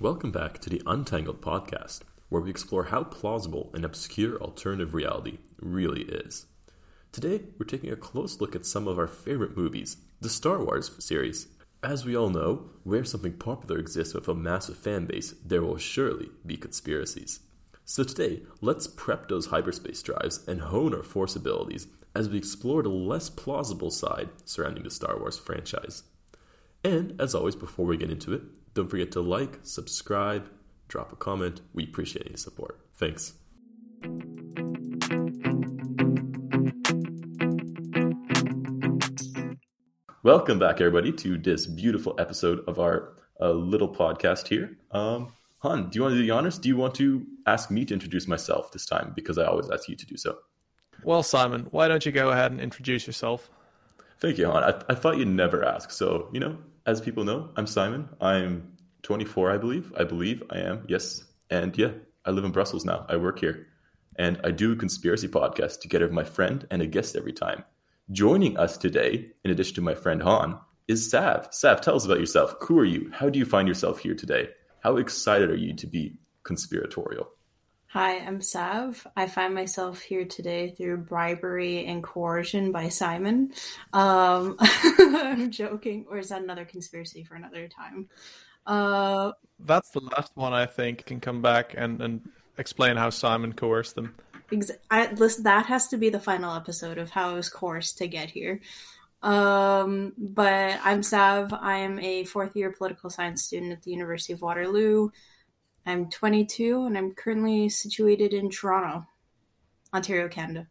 Welcome back to the Untangled podcast, where we explore how plausible an obscure alternative reality really is. Today, we're taking a close look at some of our favorite movies, the Star Wars series. As we all know, where something popular exists with a massive fan base, there will surely be conspiracies. So today, let's prep those hyperspace drives and hone our force abilities as we explore the less plausible side surrounding the Star Wars franchise. And as always, before we get into it, don't forget to like, subscribe, drop a comment. We appreciate any support. Thanks. Welcome back, everybody, to this beautiful episode of our uh, little podcast here. Um, Han, do you want to do the honors? Do you want to ask me to introduce myself this time? Because I always ask you to do so. Well, Simon, why don't you go ahead and introduce yourself? Thank you, Han. I, I thought you'd never ask. So, you know, as people know, I'm Simon. I'm 24, I believe. I believe I am. Yes. And yeah, I live in Brussels now. I work here. And I do a conspiracy podcast together with my friend and a guest every time. Joining us today, in addition to my friend Han, is Sav. Sav, tell us about yourself. Who are you? How do you find yourself here today? How excited are you to be conspiratorial? Hi, I'm Sav. I find myself here today through bribery and coercion by Simon. Um, I'm joking, or is that another conspiracy for another time? Uh, That's the last one I think can come back and, and explain how Simon coerced them. ex- I, listen, that has to be the final episode of how I was coerced to get here. Um, but I'm Sav. I am a fourth year political science student at the University of Waterloo. I'm 22 and I'm currently situated in Toronto, Ontario, Canada.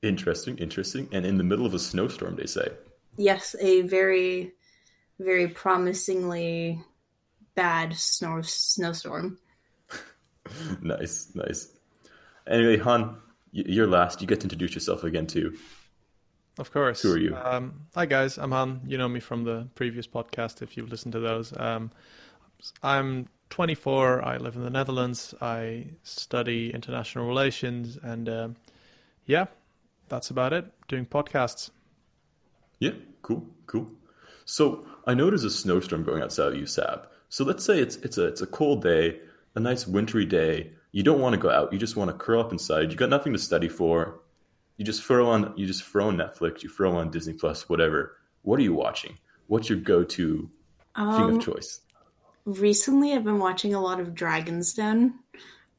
Interesting, interesting. And in the middle of a snowstorm, they say. Yes, a very, very promisingly bad snow snowstorm. nice, nice. Anyway, Han, you're last. You get to introduce yourself again, too. Of course. Who are you? Um, hi, guys. I'm Han. You know me from the previous podcast if you've listened to those. Um, I'm 24. I live in the Netherlands. I study international relations. And um, yeah, that's about it. Doing podcasts. Yeah, cool, cool. So I know there's a snowstorm going outside of you, Sav. So let's say it's it's a it's a cold day, a nice wintry day. You don't want to go out. You just want to curl up inside. You got nothing to study for. You just throw on you just throw on Netflix. You throw on Disney Plus, whatever. What are you watching? What's your go-to thing Um, of choice? Recently, I've been watching a lot of Dragon's Den.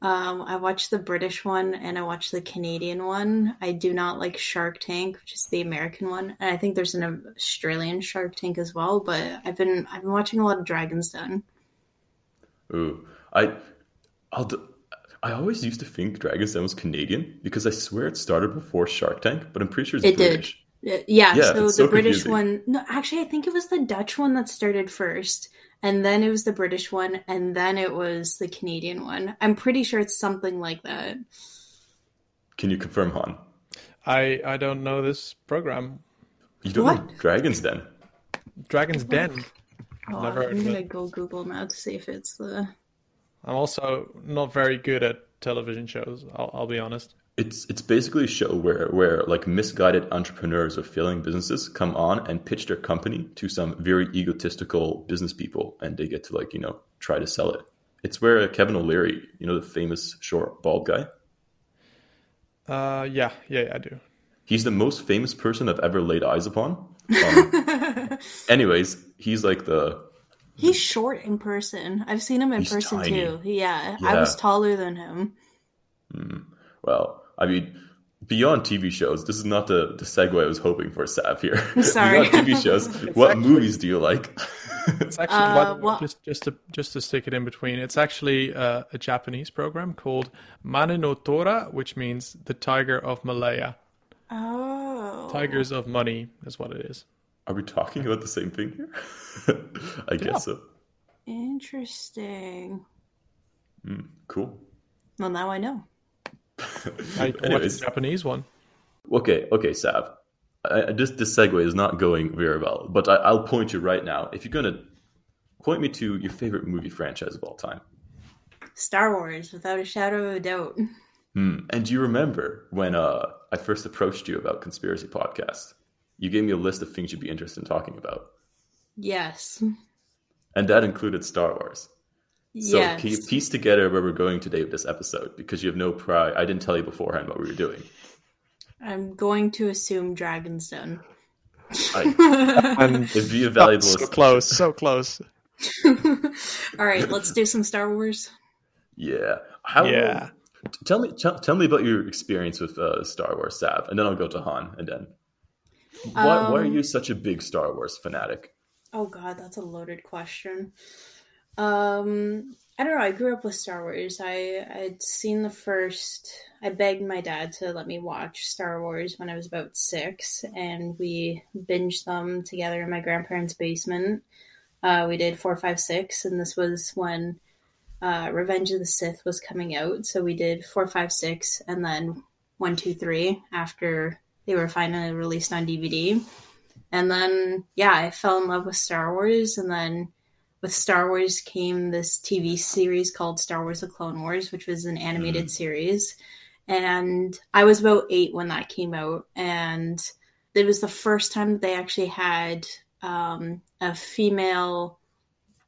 Um, I watched the British one and I watched the Canadian one. I do not like Shark Tank, which is the American one, and I think there's an Australian Shark Tank as well. But I've been I've been watching a lot of Dragon's Den. Ooh, I, I'll. d- I always used to think Dragon's Den was Canadian because I swear it started before Shark Tank, but I'm pretty sure it's It did. British. Uh, Yeah, Yeah, so the so British confusing. one. No, actually, I think it was the Dutch one that started first, and then it was the British one, and then it was the Canadian one. I'm pretty sure it's something like that. Can you confirm, Han? I, I don't know this program. You don't know What? Dragon's Den. Dragon's Den. Oh, Never heard I'm of gonna it. go Google now to see if it's the. I'm also not very good at television shows, I'll, I'll be honest. It's it's basically a show where where like misguided entrepreneurs or failing businesses come on and pitch their company to some very egotistical business people, and they get to like you know try to sell it. It's where Kevin O'Leary, you know the famous short bald guy, Uh, yeah, yeah, yeah, I do. he's the most famous person I've ever laid eyes upon. Um, anyways, he's like the He's short in person. I've seen him in person tiny. too. Yeah, I was taller than him. well, I mean. Beyond TV shows, this is not the, the segue I was hoping for, Sav here. Sorry. Beyond TV shows, what movies do you like? It's actually Uh, by well- just just to just to stick it in between. It's actually uh, a Japanese program called Mane no Tora, which means the Tiger of Malaya. Oh, Tigers of Money is what it is. Are we talking about the same thing here? I Yeah. guess so. interesting. Cool. Well, now I know. I watched the Japanese one. Okay, okay, Sav. I, I- this this segue is not going very well, but I, I'll point you right now. If you're gonna point me to your favorite movie franchise of all time, Star Wars, without a shadow of a doubt. hmm. and do you remember when uh, I first approached you about conspiracy podcasts? You gave me a list of things you'd be interested in talking about, Yes. and that included Star Wars. So yes. can you piece together where we're going today with this episode? Because you have no pride. I didn't tell you beforehand what we were doing. I'm going to assume Dragonstone. Den. I, And it'd be a valuable. so close, so close. All right, let's do some Star Wars. Yeah. How? Yeah. Tell me. Tell, tell me about your experience with uh, Star Wars, Sav, and then I'll go to Han, and then. Why, why are Um, you such a big Star Wars fanatic? Oh god, that's a loaded question. Um, I don't know. I grew up with Star Wars. I I'd seen the first. I begged my dad to let me watch Star Wars when I was about six, and we binged them together in my grandparents' basement. Uh, we did four, five, six, and this was when uh, Revenge of the Sith was coming out. So we did four, five, six, and then one, two, three after they were finally released on DVD. And then, yeah, I fell in love with Star Wars. And then with Star Wars came this TV series called Star Wars The Clone Wars, which was an animated series. And I was about eight when that came out. And it was the first time that they actually had um, a female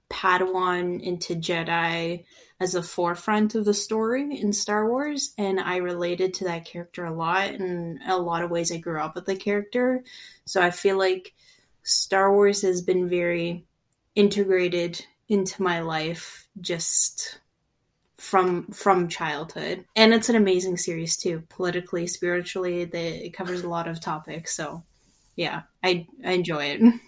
Padawan into Jedi as a forefront of the story in Star Wars, and I related to that character a lot. And a lot of ways, I grew up with the character, so I feel like Star Wars has been very integrated into my life just from from childhood. And it's an amazing series too politically spiritually they, it covers a lot of topics. So yeah i i enjoy it.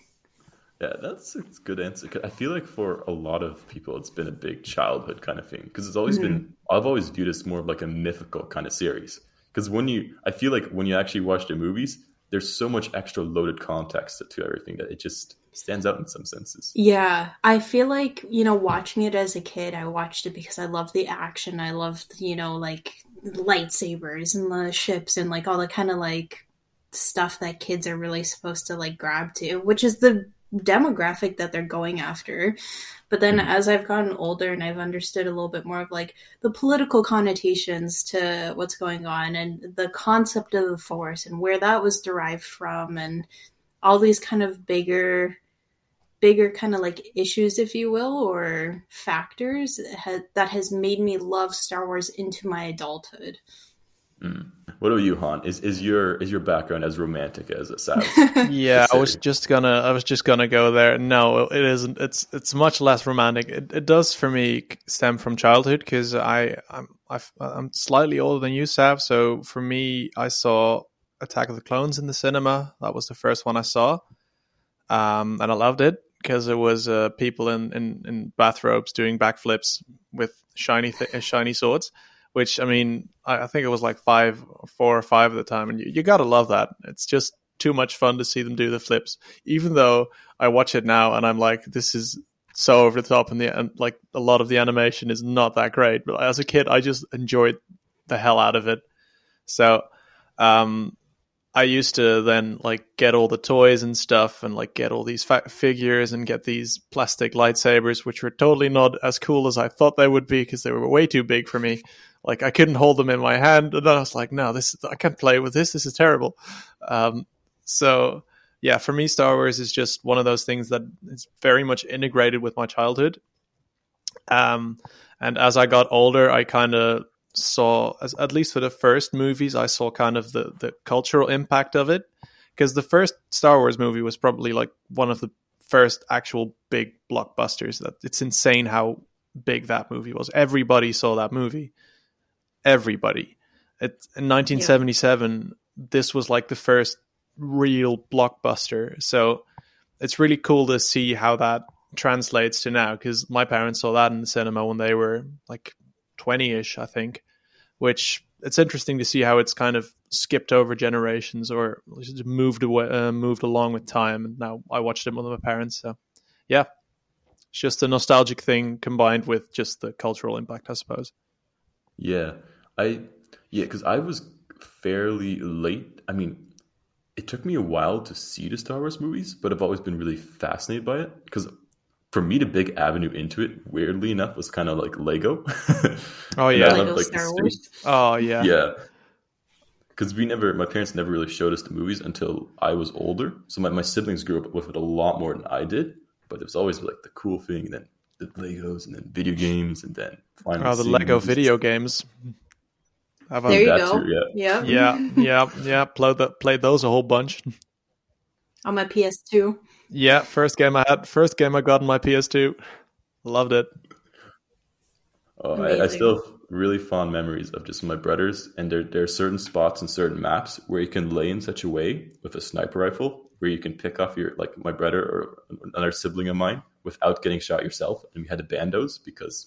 Yeah, that's a good answer. I feel like for a lot of people, it's been a big childhood kind of thing. Because it's always been. Mm-hmm. I've always viewed it as more of like a mythical kind of series. Because when you, I feel like when you actually watch the movies, there's so much extra loaded context to everything that it just stands out in some senses. Yeah, I feel like, you know, watching it as a kid, I watched it because I loved the action. I loved, you know, like lightsabers and the ships and like all the kind of like stuff that kids are really supposed to like grab to, which is the demographic that they're going after. But then mm-hmm. as I've gotten older and I've understood a little bit more of like the political connotations to what's going on and the concept of the force and where that was derived from and all these kind of bigger bigger kind of like issues if you will or factors ha- that has made me love Star Wars into my adulthood. Mm. What about you, Han? Is is your is your background as romantic as it sounds? Yeah, I was just gonna, I was just gonna go there. No, it isn't. It's it's much less romantic. It, it does for me stem from childhood because I I'm I've, I'm slightly older than you, Sav. So for me, I saw Attack of the Clones in the cinema. That was the first one I saw, um, and I loved it because it was uh, people in, in in bathrobes doing backflips with shiny th- uh, shiny swords. Which I mean, I, I think it was like five, four or five at the time, and you, you gotta love that. It's just too much fun to see them do the flips. Even though I watch it now and I'm like, this is so over the top, and the and like a lot of the animation is not that great. But as a kid, I just enjoyed the hell out of it. So, um, I used to then like get all the toys and stuff, and like get all these fa- figures and get these plastic lightsabers, which were totally not as cool as I thought they would be because they were way too big for me. Like I couldn't hold them in my hand, and I was like, "No, this I can't play with this. This is terrible." Um, so yeah, for me, Star Wars is just one of those things that is very much integrated with my childhood. Um, and as I got older, I kind of saw, as, at least for the first movies, I saw kind of the the cultural impact of it. Because the first Star Wars movie was probably like one of the first actual big blockbusters. That it's insane how big that movie was. Everybody saw that movie. Everybody. It, in 1977, this was like the first real blockbuster. So it's really cool to see how that translates to now because my parents saw that in the cinema when they were like 20 ish, I think, which it's interesting to see how it's kind of skipped over generations or moved away, uh, moved along with time. And now I watched it with my parents. So yeah, it's just a nostalgic thing combined with just the cultural impact, I suppose. Yeah, I yeah, because I was fairly late. I mean, it took me a while to see the Star Wars movies, but I've always been really fascinated by it because for me, the big avenue into it, weirdly enough, was kind of like Lego. Oh yeah. Lego loved, like, Star. Wars. Oh yeah. Yeah. Because we never, my parents never really showed us the movies until I was older. So my, my siblings grew up with it a lot more than I did. But it was always like the cool thing. And then the Legos and then video games and then finally Oh, the Lego movies. video games. Have a- There you that go. too, yeah. yeah, yeah, yeah. Played that, played those a whole bunch. On my PS2. Yeah, first game I had, first game I got on my PS2. Loved it. Oh, I, I still have really fond memories of just my brothers, and there there are certain spots and certain maps where you can lay in such a way with a sniper rifle where you can pick off your like my brother or another sibling of mine without getting shot yourself, and we had to ban those because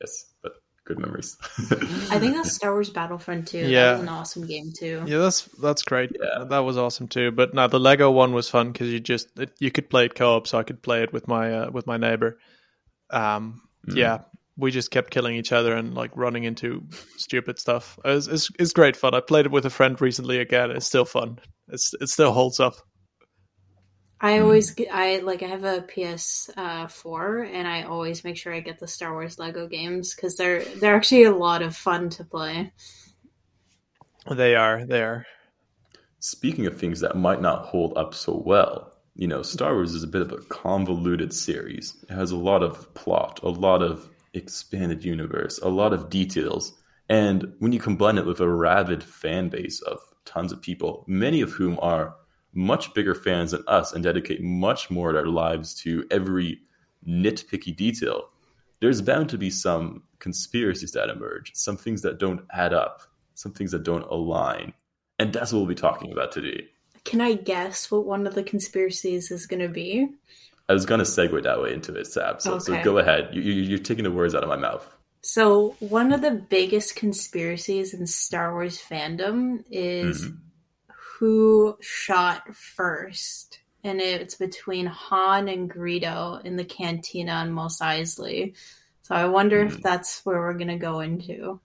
yes, but good memories. I think that's Star Wars Battlefront too. Yeah. That was an awesome game too. Yeah, that's that's great. Yeah. That was awesome too. But now the Lego one was fun because you just it, you could play it co-op, so I could play it with my uh, with my neighbor. Um, Mm. yeah, we just kept killing each other and like running into stupid stuff. It's, it's it's great fun. I played it with a friend recently again. It's still fun. It's it still holds up. I always get, I like I have a PS uh, four, and I always make sure I get the Star Wars Lego games because they're they're actually a lot of fun to play. They are. They are. Speaking of things that might not hold up so well, you know, Star Wars is a bit of a convoluted series. It has a lot of plot, a lot of expanded universe, a lot of details. And when you combine it with a rabid fan base of tons of people, many of whom are much bigger fans than us and dedicate much more of their lives to every nitpicky detail, there's bound to be some conspiracies that emerge, some things that don't add up, some things that don't align. And that's what we'll be talking about today. Can I guess what one of the conspiracies is going to be? I was going to segue that way into it, Sav. So, so go ahead. You, you, you're taking the words out of my mouth. So one of the biggest conspiracies in Star Wars fandom is Mhm. Who shot first, and it's between Han and Greedo in the cantina on Mos Eisley. So I wonder if hmm. that's where we're going to go into.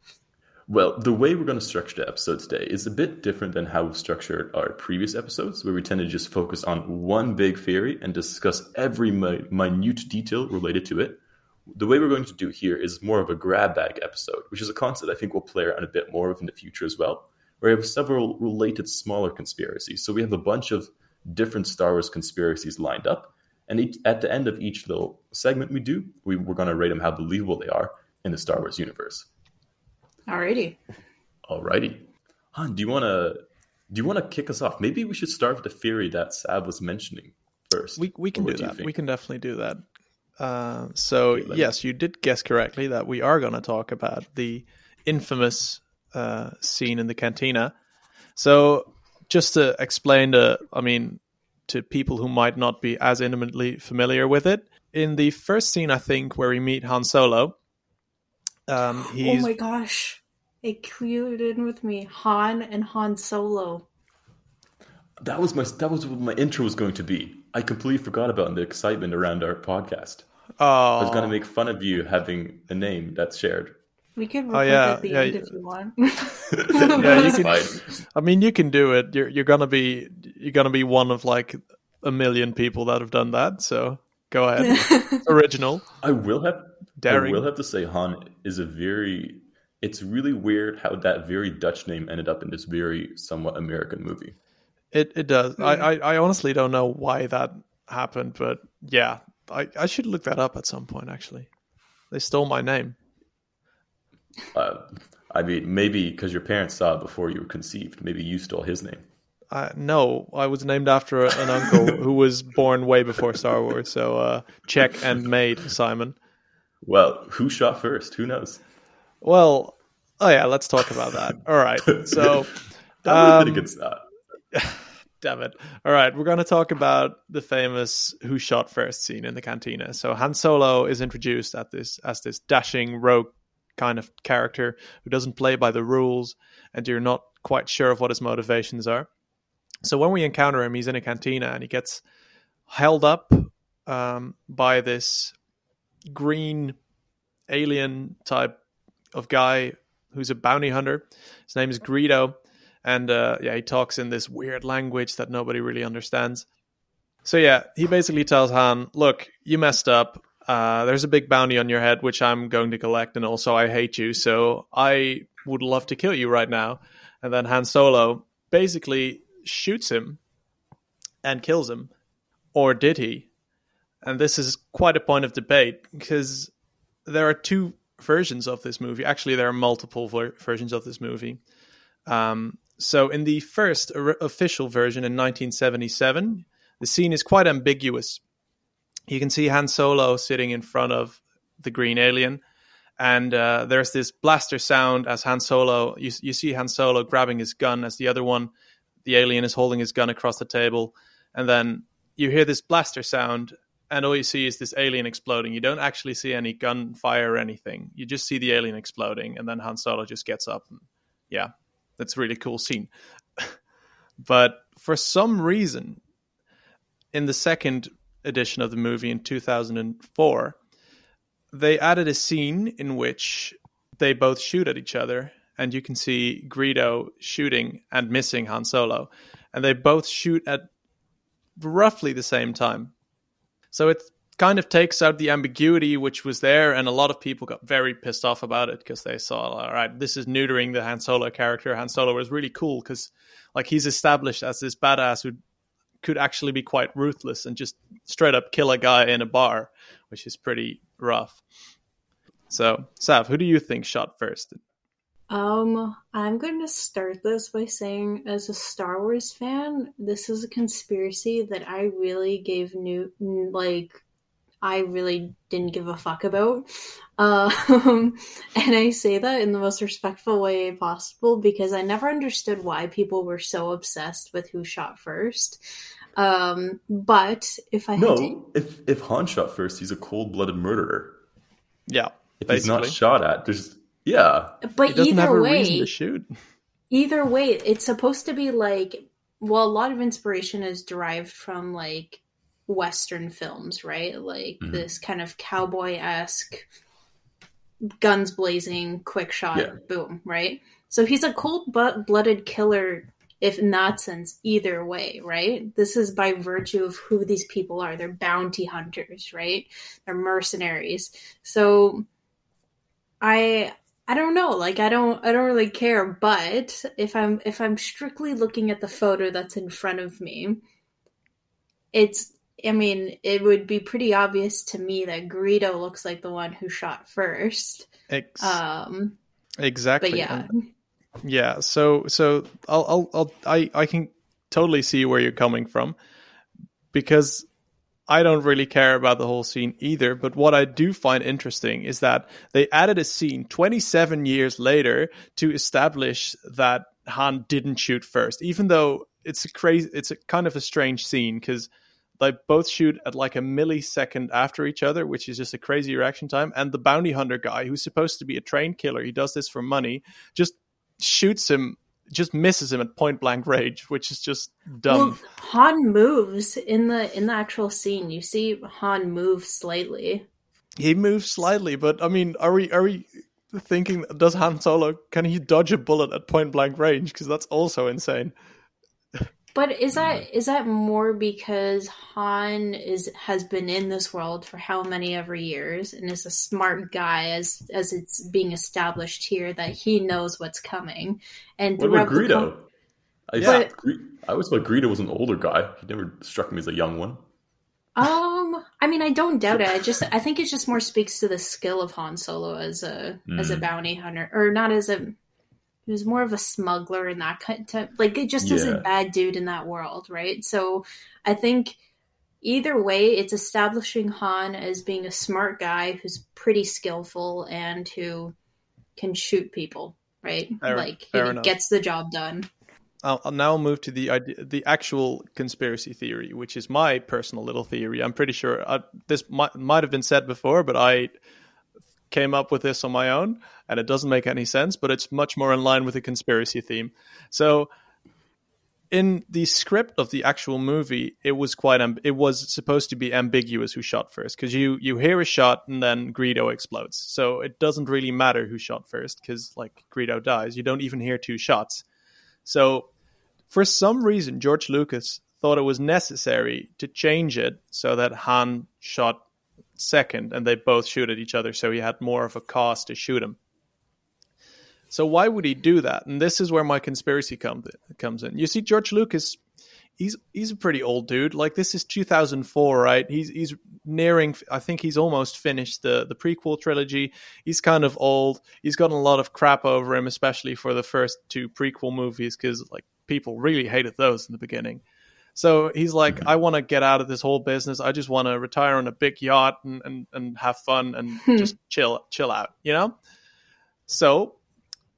Well, the way we're going to structure the episode today is a bit different than how we've structured our previous episodes, where we tend to just focus on one big theory and discuss every mi- minute detail related to it. The way we're going to do here is more of a grab bag episode, which is a concept I think we'll play around a bit more of in the future as well, we have several related smaller conspiracies. So we have a bunch of different Star Wars conspiracies lined up, and each, at the end of each little segment we do, we, we're going to rate them how believable they are in the Star Wars universe. Alrighty. Alrighty. Han, do you want to do you want to kick us off? Maybe we should start with the theory that Sav was mentioning first. We we can do do that. think? We can definitely do that. Uh, so let me- yes, you did guess correctly that we are going to talk about the infamous uh, scene in the cantina. So just to explain the, I mean, to people who might not be as intimately familiar with it, in the first scene, I think where we meet Han Solo, um, he's... Oh my gosh. It clued in with me. Han and Han Solo. that was my that was what my intro was going to be. I completely forgot about the excitement around our podcast. oh, I was going to make fun of you having a name that's shared. We could Oh, record yeah, at the yeah, end y- if you want. Yeah, you can- I mean, you can do it. You're you're gonna be you're gonna be one of like a million people that have done that. So go ahead. Original, I will have daring. I will have to say Han is a very it's really weird how that very Dutch name ended up in this very somewhat American movie. It it does. I, mm. I I honestly don't know why that happened, but yeah, I I should look that up at some point. Actually, they stole my name. Uh, I mean, maybe because your parents saw it before you were conceived. Maybe you stole his name. I, no, I was named after an uncle who was born way before Star Wars. So uh, check and made Simon. Well, who shot first? Who knows? Well, oh yeah, let's talk about that. All right, so. That would have been Um, a good start. Damn it. All right, we're going to talk about the famous who shot first scene in the cantina. So Han Solo is introduced at this as this dashing rogue kind of character who doesn't play by the rules and you're not quite sure of what his motivations are. So when we encounter him, he's in a cantina and he gets held up um, by this green alien type of guy who's a bounty hunter. His name is Greedo and uh, yeah, he talks in this weird language that nobody really understands. So yeah, he basically tells Han, "Look, you messed up. Uh, there's a big bounty on your head, which I'm going to collect, and also I hate you, so I would love to kill you right now." And then Han Solo basically shoots him and kills him, or did he? and this is quite a point of debate because there are two versions of this movie. Actually, there are multiple ver- versions of this movie. Um, so, in the first r- official version in 1977, the scene is quite ambiguous. You can see Han Solo sitting in front of the green alien, and uh, there's this blaster sound as Han Solo. You, you see Han Solo grabbing his gun as the other one, the alien, is holding his gun across the table, and then you hear this blaster sound, and all you see is this alien exploding. You don't actually see any gunfire or anything. You just see the alien exploding, and then Han Solo just gets up. And, yeah, that's a really cool scene. but for some reason, in the second edition of the movie in 2004, they added a scene in which they both shoot at each other, and you can see Greedo shooting and missing Han Solo, and they both shoot at roughly the same time. So it kind of takes out the ambiguity which was there, and a lot of people got very pissed off about it because they saw, all right, this is neutering the Han Solo character. Han Solo was really cool because, like, he's established as this badass who could actually be quite ruthless and just straight up kill a guy in a bar, which is pretty rough. So, Sav, who do you think shot first? Um, I'm going to start this by saying, as a Star Wars fan, this is a conspiracy that I really gave new, like, I really didn't give a fuck about. Um, and I say that in the most respectful way possible because I never understood why people were so obsessed with who shot first. Um, but if I no, to... if if Han shot first, he's a cold blooded murderer. Yeah, if basically. he's not shot at, there's yeah. But either way, shoot. Either way, it's supposed to be like well, a lot of inspiration is derived from like Western films, right? Like mm-hmm. this kind of cowboy esque guns blazing, quick shot, yeah. boom, right? So he's a cold blooded killer, if that sense, either way, right? This is by virtue of who these people are. They're bounty hunters, right? They're mercenaries. So I I don't know. Like I don't I don't really care, but if I'm if I'm strictly looking at the photo that's in front of me, it's I mean, it would be pretty obvious to me that Greedo looks like the one who shot first. Ex- um exactly. But yeah. yeah, so so I'll I'll, I'll I I can totally see where you're coming from because I don't really care about the whole scene either, but what I do find interesting is that they added a scene 27 years later to establish that Han didn't shoot first, even though it's a crazy, it's a kind of a strange scene because they both shoot at like a millisecond after each other, which is just a crazy reaction time. And the bounty hunter guy, who's supposed to be a trained killer, he does this for money, just shoots him just misses him at point blank range, which is just dumb. Well, Han moves in the in the actual scene. You see Han move slightly. He moves slightly, but I mean, are we are we thinking does Han Solo can he dodge a bullet at point blank range? Because that's also insane. But is that is that more because Han is has been in this world for how many ever years and is a smart guy as as it's being established here that he knows what's coming and what about Greedo? Com- I, yeah. I always thought Greedo was an older guy. He never struck me as a young one. Um, I mean, I don't doubt it. I just I think it just more speaks to the skill of Han Solo as a mm. as a hmm. bounty hunter, or not as a he was more of a smuggler in that kind of like it just yeah. is a bad dude in that world, right? So I think either way, it's establishing Han as being a smart guy who's pretty skillful and who can shoot people, right? Fair, like fair he gets the job done. I'll, I'll, now move to the idea, the actual conspiracy theory, which is my personal little theory. I'm pretty sure I, uh, this might, might have been said before, but I came up with this on my own, and it doesn't make any sense, but it's much more in line with the conspiracy theme. So, in the script of the actual movie, it was quite amb- it was supposed to be ambiguous who shot first because you you hear a shot and then Greedo explodes, so it doesn't really matter who shot first because like Greedo dies, you don't even hear two shots. So, for some reason, George Lucas thought it was necessary to change it so that Han shot second and they both shoot at each other, so he had more of a cause to shoot him. So why would he do that? And this is where my conspiracy comes comes in. You see, George Lucas, he's he's a pretty old dude. Like this is 2004, right? He's he's nearing. I think he's almost finished the the prequel trilogy. He's kind of old. He's gotten a lot of crap over him, especially for the first two prequel movies, because like people really hated those in the beginning. So he's like, mm-hmm. I want to get out of this whole business. I just want to retire on a big yacht and, and, and have fun and just chill chill out, you know. So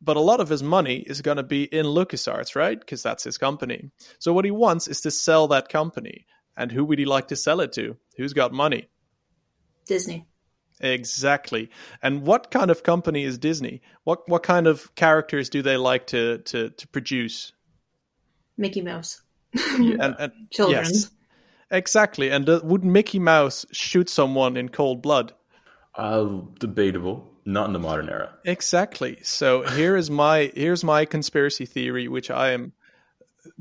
but a lot of his money is going to be in LucasArts, right? Because that's his company. So what he wants is to sell that company. And who would he like to sell it to? Who's got money? Disney. Exactly. And what kind of company is Disney? What what kind of characters do they like to to, to produce? Mickey Mouse. Yeah, and, and Children. Yes, exactly. And uh, would Mickey Mouse shoot someone in cold blood? Uh, debatable not in the modern era. Exactly. So here is my here's my conspiracy theory, which I am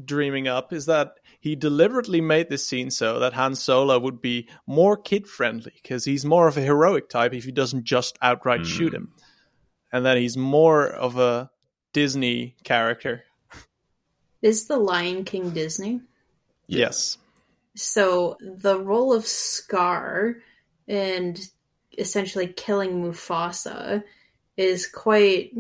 dreaming up, is that he deliberately made this scene so that Han Solo would be more kid friendly because he's more of a heroic type if he doesn't just outright mm. shoot him, and then he's more of a Disney character. Is the Lion King Disney? Yes. So the role of Scar and essentially killing Mufasa is quite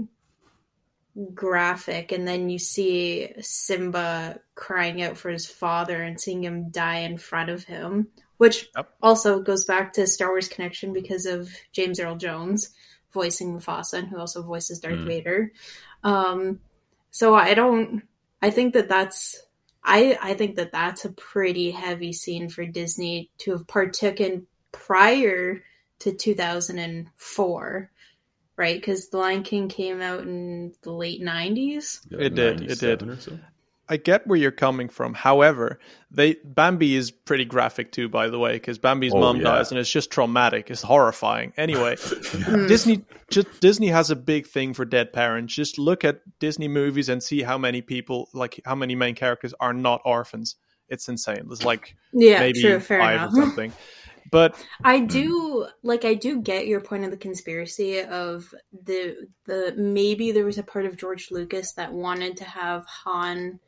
graphic and then you see Simba crying out for his father and seeing him die in front of him which yep. also goes back to Star Wars connection because of James Earl Jones voicing Mufasa and who also voices Darth mm. Vader um, so I don't I think that that's I I think that that's a pretty heavy scene for Disney to have partaken prior to 2004, right? Because The Lion King came out in the late 90s. Yeah, it did. It did. So. I get where you're coming from. However, they Bambi is pretty graphic too, by the way, because Bambi's oh, mom yeah. dies and it's just traumatic. It's horrifying. Anyway, hmm. Disney just Disney has a big thing for dead parents. Just look at Disney movies and see how many people, like how many main characters, are not orphans. It's insane. There's like yeah, maybe true, five enough. or something. But I hmm. do like I do get your point of the conspiracy of the the maybe there was a part of George Lucas that wanted to have Han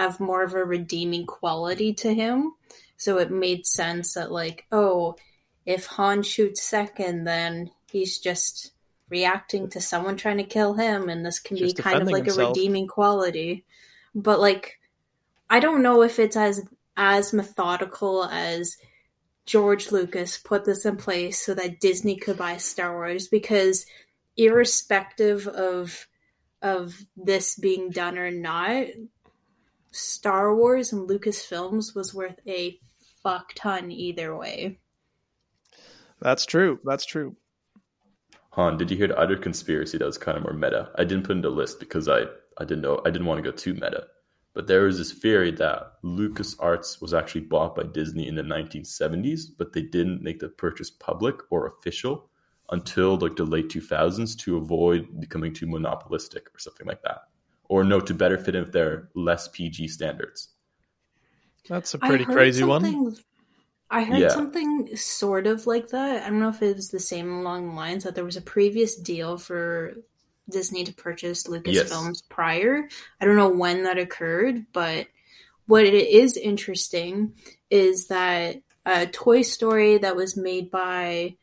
have more of a redeeming quality to him. So it made sense that like, oh, if Han shoots second, then he's just reacting to someone trying to kill him and this can just be kind of like himself. a redeeming quality. But like I don't know if it's as as methodical as George Lucas put this in place so that Disney could buy Star Wars because irrespective of of this being done or not, Star Wars and Lucasfilms was worth a fuck ton either way. That's true. That's true. Han, did you hear the other conspiracy that was kind of more meta? I didn't put in the list because I, I didn't know I didn't want to go too meta. But there was this theory that LucasArts was actually bought by Disney in the 1970s, but they didn't make the purchase public or official until like the late 2000s to avoid becoming too monopolistic or something like that. Or no, to better fit in with their less PG standards. That's a pretty crazy one. I heard yeah. something sort of like that. I don't know if it was the same along the lines that there was a previous deal for Disney to purchase Lucasfilms yes. prior. I don't know when that occurred, but what it is interesting is that a Toy Story that was made by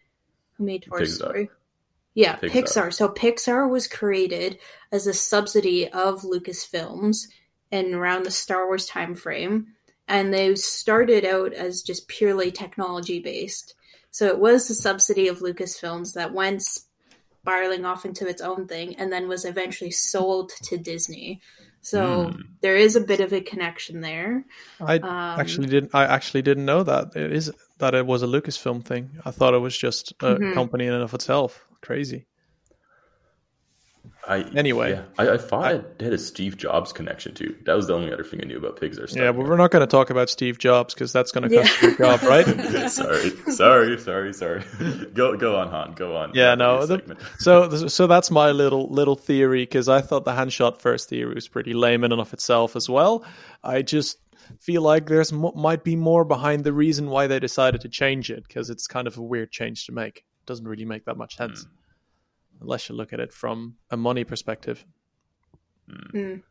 who made Toy Pixar. Story? Yeah, Pixar. Pixar. So Pixar was created as a subsidy of Lucasfilms and around the Star Wars time frame, and they started out as just purely technology based. So it was a subsidy of Lucasfilms that went spiraling off into its own thing and then was eventually sold to Disney. So mm. there is a bit of a connection there. I um, actually didn't. I actually didn't know that it is that it was a Lucasfilm thing. I thought it was just a mm-hmm. company in and of itself. Crazy. I anyway, yeah, I, I thought I, it had a Steve Jobs connection too. That was the only other thing I knew about Pixar. Yeah, but we're not going to talk about Steve Jobs because that's going to cost yeah. your job, right? sorry, sorry, sorry, sorry. Go, go on, Han. Go on. Yeah, no. The, so, so that's my little little theory because I thought the Han shot first theory was pretty lame in and of itself as well. I just feel like there's might be more behind the reason why they decided to change it because it's kind of a weird change to make. It doesn't really make that much sense. Mm unless you look at it from a money perspective. Mm.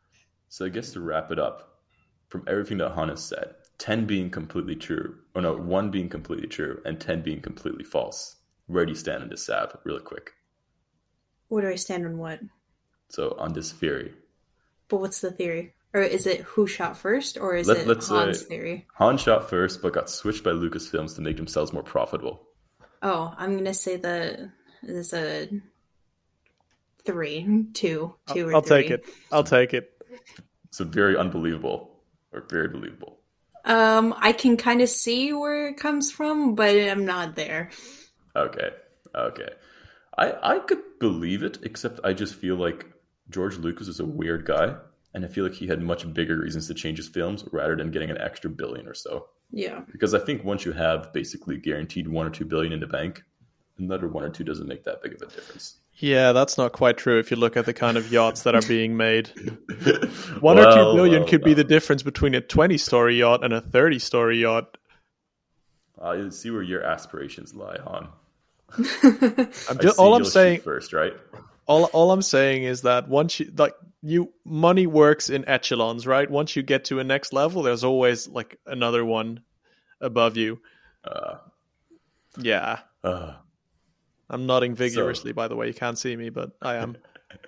So I guess to wrap it up, from everything that Han has said, 10 being completely true, or no, 1 being completely true, and 10 being completely false. Where do you stand on this, Sav, really quick? Where do I stand on what? So, on this theory. But what's the theory? Or is it who shot first, or is Let- it let's, Han's uh, theory? Han shot first, but got switched by Lucasfilms to make themselves more profitable. Oh, I'm gonna say that is a three, two, two, or I'll three. take it. I'll take it. So, very unbelievable, or very believable. Um, I can kind of see where it comes from, but I'm not there. Okay. Okay. I I could believe it, except I just feel like George Lucas is a weird guy, and I feel like he had much bigger reasons to change his films rather than getting an extra billion or so. Yeah. Because I think once you have basically guaranteed one or two billion in the bank, another one or two doesn't make that big of a difference. Yeah, that's not quite true if you look at the kind of yachts that are being made. One or two billion well, could be well. the difference between a 20 story yacht and a 30 story yacht. I see where your aspirations lie, Han. I'm I just, see all I'm you'll saying first, right? All all I'm saying is that once you like you money works in echelons, right? Once you get to a next level, there's always like another one above you. Uh, Yeah. uh, I'm nodding vigorously by the way. You can't see me, but I am.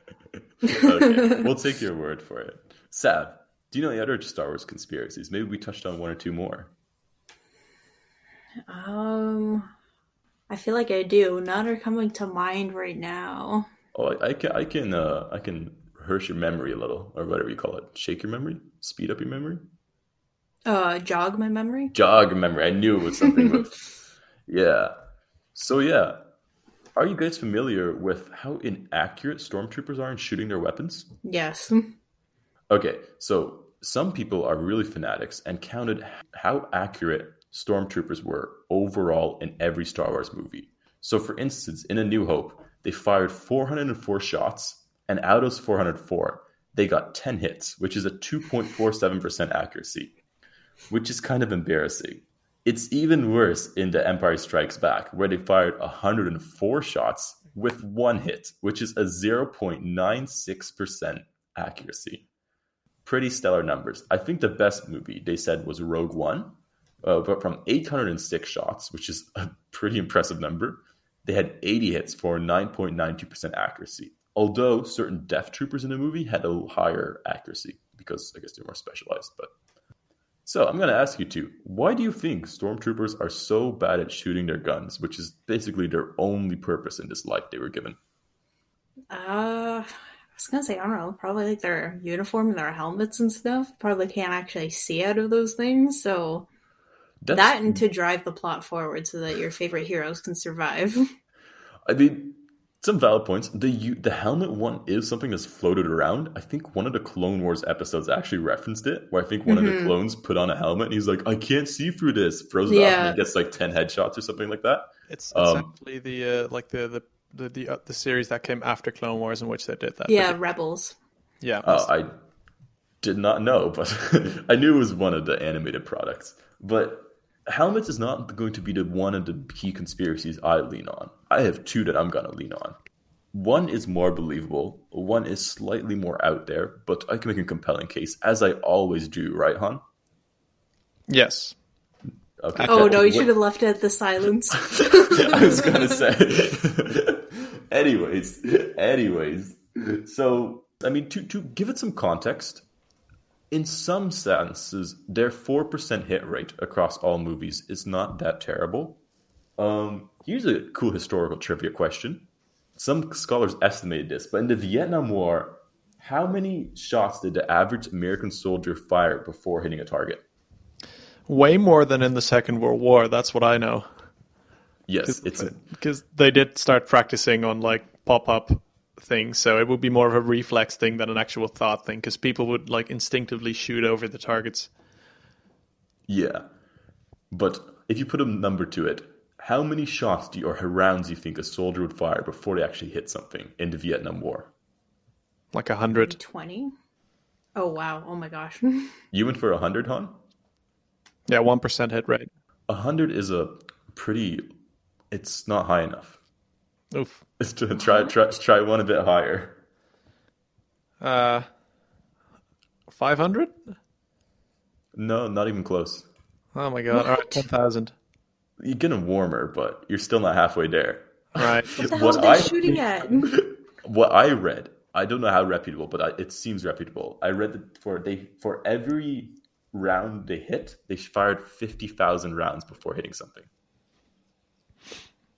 okay, we'll take your word for it. Sav, do you know any other Star Wars conspiracies? Maybe we touched on one or two more. Um, I feel like I do. None are coming to mind right now. Oh, I, I can, I can, uh, I can rehearse your memory a little, or whatever you call it. Shake your memory, speed up your memory, Uh, jog my memory. jog memory. I knew it was something with, yeah. So yeah, are you guys familiar with how inaccurate stormtroopers are in shooting their weapons? Yes. Okay, so some people are really fanatics and counted how accurate stormtroopers were overall in every Star Wars movie. So, for instance, in A New Hope, they fired 404 shots, and out of those 404, they got 10 hits, which is a 2.47% accuracy, which is kind of embarrassing. It's even worse in The Empire Strikes Back, where they fired 104 shots with one hit, which is a 0.96% accuracy pretty stellar numbers. I think the best movie they said was Rogue One, uh, but from 806 shots, which is a pretty impressive number, they had 80 hits for 9.92% accuracy. Although certain Death Troopers in the movie had a higher accuracy because I guess they're more specialized. But so I'm going to ask you two: Why do you think stormtroopers are so bad at shooting their guns, which is basically their only purpose in this life they were given? Uh, I was gonna say I don't know. Probably like their uniform and their helmets and stuff. Probably can't actually see out of those things. So That's, that and to drive the plot forward so that your favorite heroes can survive. I mean, some valid points. The u- the helmet one is something that's floated around. I think one of the Clone Wars episodes actually referenced it, where I think one of the clones put on a helmet and he's like, "I can't see through this," throws it off, and he gets like ten headshots or something like that. It's, it's Um, actually the uh, like the the the the, uh, the series that came after Clone Wars in which they did that. yeah, rebels. yeah. Uh, I did not know, but I knew it was one of the animated products. But helmets is not going to be the one of the key conspiracies I lean on. I have two that I'm going to lean on. One is more believable. One is slightly more out there, but I can make a compelling case, as I always do, right, Han? yes. Okay. Oh no, you What- should have left it at the silence. I was gonna say. anyways, anyways. So, I mean, to to give it some context, in some senses, their four percent hit rate across all movies is not that terrible. Um, here's a cool historical trivia question. Some scholars estimated this, but in the Vietnam War, how many shots did the average American soldier fire before hitting a target? Way more than in the Second World War. That's what I know. Yes, it's because they did start practicing on like pop up things, so it would be more of a reflex thing than an actual thought thing. Because people would like instinctively shoot over the targets. Yeah. But if you put a number to it, how many shots do you, or rounds do you think a soldier would fire before they actually hit something in the Vietnam War? Like a hundred. Twenty. Oh wow! Oh my gosh. You went for a 100, Han? Yeah, one percent hit rate. A 100 is a pretty, it's not high enough. Oof. It's to try, try, try one a bit higher. Uh, five hundred. No, not even close. Oh my god! All right, ten thousand. You're getting warmer, but you're still not halfway there. Right. What the hell What are they I- shooting at? What I read, I don't know how reputable, but I, it seems reputable. I read that for they for every round they hit, they fired fifty thousand rounds before hitting something,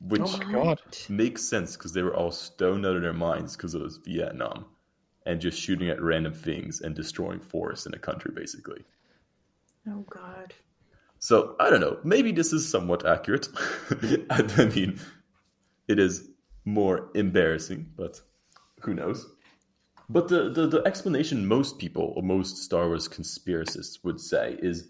which Oh god. makes sense because they were all stoned out of their minds because it was Vietnam, and just shooting at random things and destroying forests in a country, basically. Oh god. So I don't know. Maybe this is somewhat accurate. I mean, it is more embarrassing, but who knows? But the, the, the explanation most people or most Star Wars conspiracists would say is,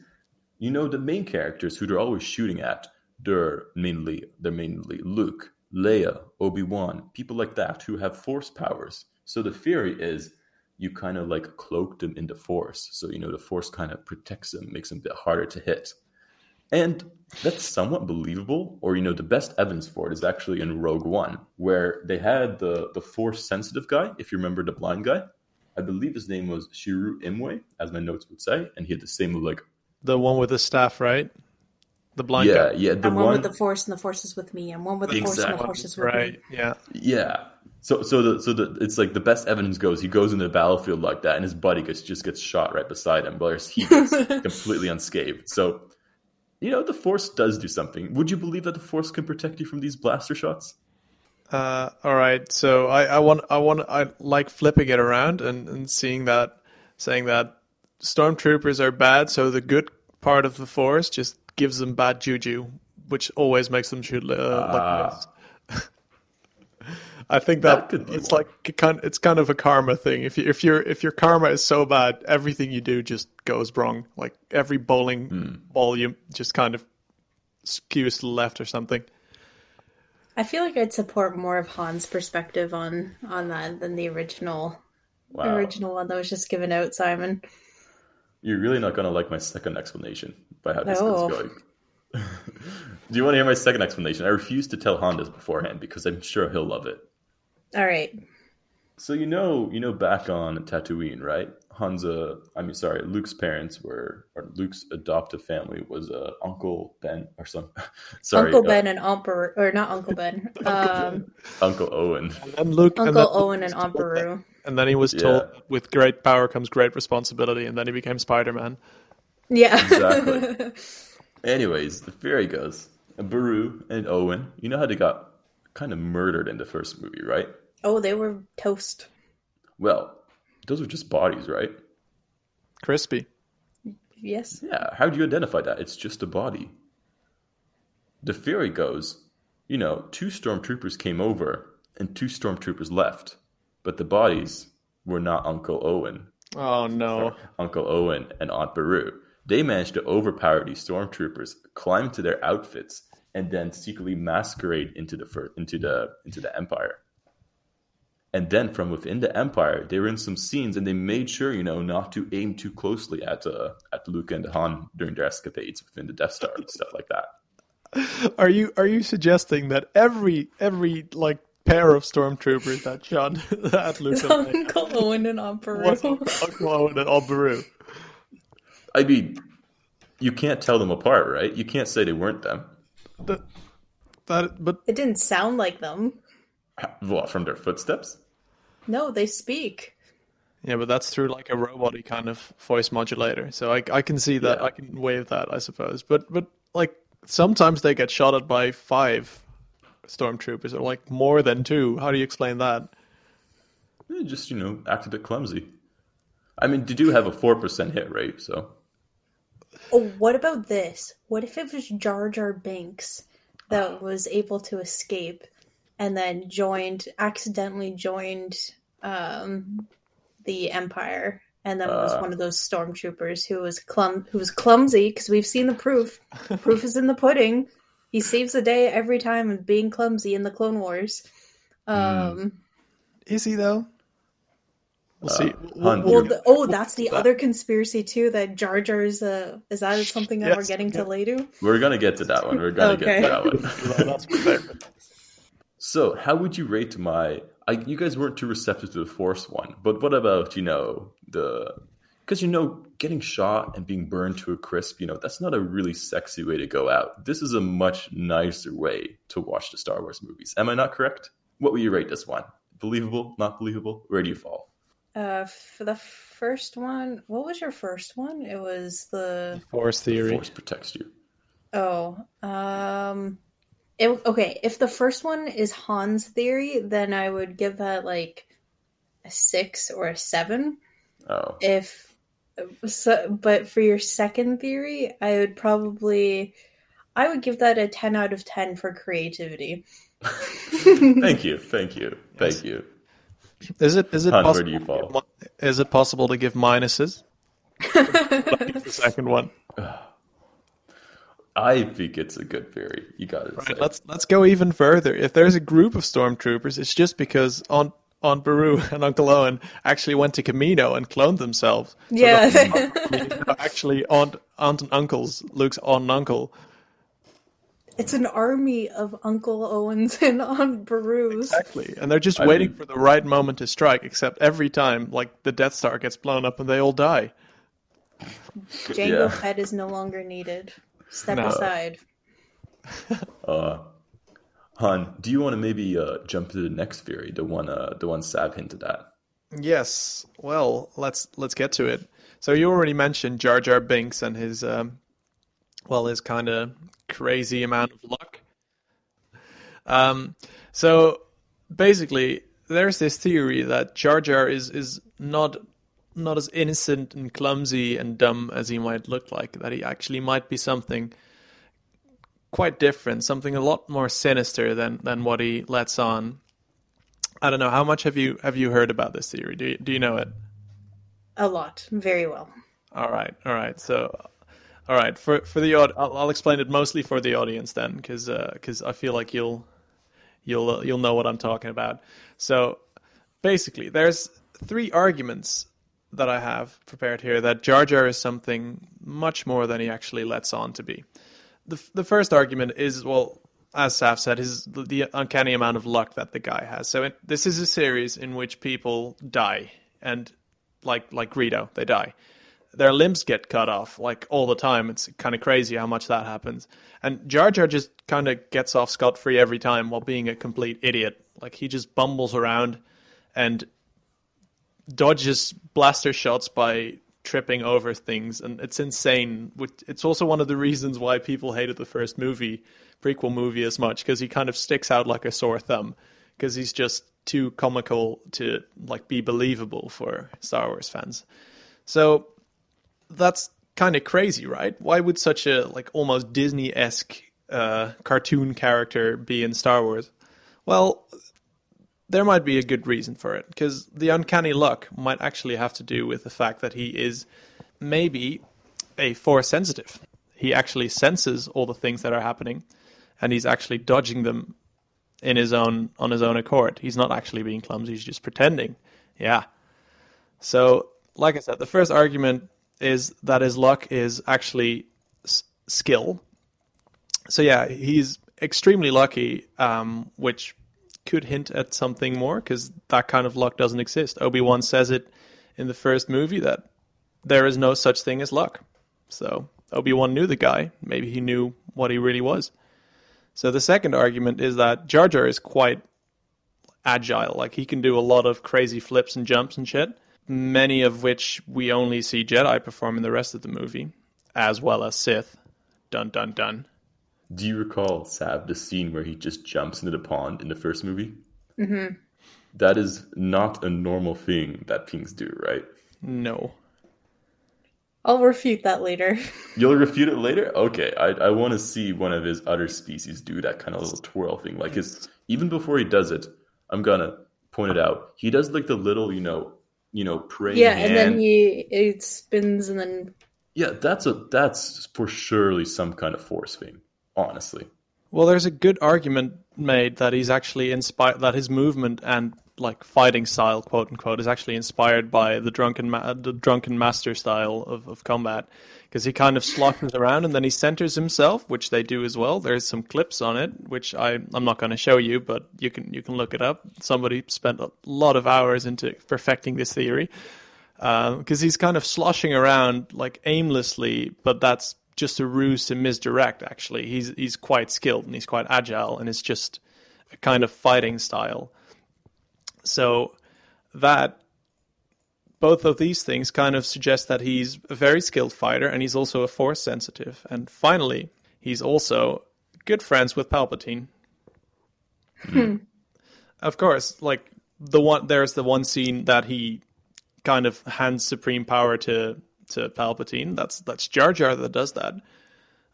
you know, the main characters who they're always shooting at, they're mainly they're mainly Luke, Leia, Obi Wan, people like that who have Force powers. So the theory is you kind of like cloak them in the Force. So you know the Force kind of protects them, makes them a bit harder to hit. And that's somewhat believable, or you know, the best evidence for it is actually in Rogue One, where they had the the force sensitive guy, if you remember the blind guy. I believe his name was Chirrut Îmwe, as my notes would say, and he had the same like The one with the staff, right? The blind yeah, guy. yeah, the I'm one, one, with the force and the force is with me. I'm one with the force and the force is with Right. me. Yeah. yeah. So so the so the it's like the best evidence goes he goes into the battlefield like that, and his buddy gets just gets shot right beside him, whereas he gets completely unscathed. So. You know, the Force does do something. Would you believe that the Force can protect you from these blaster shots? Uh, all right. So I, I want I want I like flipping it around and, and seeing that saying that stormtroopers are bad, so the good part of the force just gives them bad juju, which always makes them shoot uh, like this. I think that, That it's one. like kind it's kind of a karma thing. If you if your if your karma is so bad, everything you do just goes wrong. Like every bowling ball you just kind of skews to the left or something. I feel like I'd support more of Han's perspective on on that than the original Wow. original one that was just given out, Simon. You're really not going to like my second explanation by how this No. is going. Do you want to hear my second explanation? I refuse to tell Honda's beforehand because I'm sure he'll love it. All right. So you know, you know, back on Tatooine, right? Han's, uh, I mean, sorry, Luke's parents were, or Luke's adoptive family was uh, Uncle Ben or some, sorry, Uncle uh, Ben and Aunt Beru, or not Uncle Ben, um, Uncle Owen. And then Luke and Uncle then- Owen and Aunt Beru. And then he was told that with great power comes great responsibility, and then he became Spider Man. Yeah. Exactly. Anyways, the theory goes, Beru and Owen, you know how they got kind of murdered in the first movie, right? oh, they were toast. Well, those are just bodies, right? Crispy. Yes. Yeah, how do you identify that? It's just a body. The theory goes, you know, two stormtroopers came over and two stormtroopers left, but the bodies were not Uncle Owen, Oh no. Uncle Owen and Aunt Beru. They managed to overpower these stormtroopers, climb into their outfits, and then secretly masquerade into the fir- into the into the Empire. And then from within the Empire, they were in some scenes, and they made sure, you know, not to aim too closely at uh, at Luke and Han during their escapades within the Death Star and stuff like that. Are you are you suggesting that every every like pair of stormtroopers that shot at Luke and Leia Uncle Owen and Aunt Beru. was Uncle Owen and Aunt Beru? I mean, you can't tell them apart, right? You can't say they weren't them. That, that but It didn't sound like them. What from their footsteps? No, they speak. yeah, but that's through like a roboty kind of voice modulator. So I I can see that Yeah. I can wave that I suppose. But but like sometimes they get shot at by five stormtroopers or like more than two. How do you explain that? Just you know, act a bit clumsy. I mean, they do have a four percent hit rate, so Oh, what about this? What if it was Jar Jar Binks that was able to escape and then joined, accidentally joined um, the Empire, and then was Uh. one of those stormtroopers who was clum who was clumsy because we've seen the proof. proof is in the pudding. He saves the day every time of being clumsy in the Clone Wars. Um, Is he though? We'll see. We'll- Han, we'll- Well, the, oh, that's the other conspiracy too. That Jar Jar is uh, is that something that we're Yes, getting to okay. later? we're gonna get to that one. We're gonna Okay. get to that one. that's my favorite. So, how would you rate my? I, you guys weren't too receptive to the Force one, but what about you know the because you know getting shot and being burned to a crisp you know that's not a really sexy way to go out. This is a much nicer way to watch the star wars movies. Am i not correct? What will you rate this one? Believable? Not believable? Where do you fall? Uh, for the first one, what was your first one? It was the Force theory. force protects you. Oh, um, it, okay. If the first one is Han's theory, then I would give that like a six or a seven. oh If so, but for your second theory, I would probably, I would give that a ten out of ten for creativity. thank you thank you thank you Is it is it Han, possible? you to fall? give Is it possible to give minuses? The second one. i think it's a good theory you got it Right, let's let's go even further. If there's a group of stormtroopers, it's just because Aunt Aunt Beru and Uncle Owen actually went to Kamino and cloned themselves. So Yeah. the- actually, Aunt Aunt and Uncle's Luke's aunt and uncle. It's an army of Uncle Owens and Aunt Berus. Exactly, and they're just I waiting mean- for the right moment to strike. Except every time, like the Death Star gets blown up and they all die. Jango Yeah. Fett is no longer needed. Step No. aside. uh han do you want to maybe uh jump to the next theory the one uh the one sav hinted at Yes. Well, let's let's get to it. So you already mentioned Jar Jar Binks and his um, well, his kind of crazy amount of luck. Um, so basically, there's this theory that Jar Jar is is not not as innocent and clumsy and dumb as he might look like. That he actually might be something quite different, something a lot more sinister than than what he lets on. I don't know how much have you have you heard about this theory? Do you, do you know it? A lot. Very well. All right, all right. So, all right for for the I'll, I'll explain it mostly for the audience then, because because I feel like you'll you'll uh, you'll know what I'm talking about. So, basically, there's three arguments that I have prepared here that Jar Jar is something much more than he actually lets on to be. The the first argument is well, as Sav said, is the, the uncanny amount of luck that the guy has. So it, this is a series in which people die, and like like Greedo, they die. Their limbs get cut off like all the time. It's kind of crazy how much that happens. And Jar Jar just kind of gets off scot free every time while being a complete idiot. Like he just bumbles around and dodges blaster shots by tripping over things, and it's insane. It's also one of the reasons why people hated the first movie, prequel movie, as much because he kind of sticks out like a sore thumb because he's just too comical to like be believable for Star Wars fans. So that's kind of crazy, right? Why would such a like almost Disney esque uh, cartoon character be in Star Wars? Well, there might be a good reason for it because the uncanny luck might actually have to do with the fact that he is maybe a force sensitive. He actually senses all the things that are happening, and he's actually dodging them in his own on his own accord. He's not actually being clumsy; he's just pretending. Yeah. So, like I said, the first argument is that his luck is actually s- skill. So yeah, he's extremely lucky, um, which could hint at something more because that kind of luck doesn't exist. Obi Wan says it in the first movie that there is no such thing as luck. So Obi Wan knew the guy. Maybe he knew what he really was. So the second argument is that Jar Jar is quite agile. Like he can do a lot of crazy flips and jumps and shit. Many of which we only see Jedi perform in the rest of the movie, as well as Sith. Dun dun dun. Do you recall, Sav, the scene where he just jumps into the pond in the first movie? Mm-hmm. That is not a normal thing that things do, right? No. I'll refute that later. You'll refute it later? Okay, I, I want to see one of his other species do that kind of little twirl thing. Like his, even before he does it, I'm gonna point it out. He does like the little, you know, you know, praying yeah, hand. and then he it spins and then Yeah, that's a that's for surely some kind of force thing. Honestly, Well, there's a good argument made that he's actually inspired that his movement and like fighting style, quote unquote, is actually inspired by the drunken ma- the drunken master style of, of combat because he kind of sloshers around and then he centers himself, which they do as well. There's some clips on it, which I I'm not going to show you, but you can you can look it up. Somebody spent a lot of hours into perfecting this theory. Uh, because he's kind of sloshing around like aimlessly, but that's just a ruse to misdirect. Actually, he's he's quite skilled and he's quite agile, and it's just a kind of fighting style. So that both of these things kind of suggest that he's a very skilled fighter and he's also a force sensitive. And finally, he's also good friends with Palpatine. Hmm. Of course, like the one there's the one scene that he kind of hands supreme power to to Palpatine. That's that's Jar Jar that does that.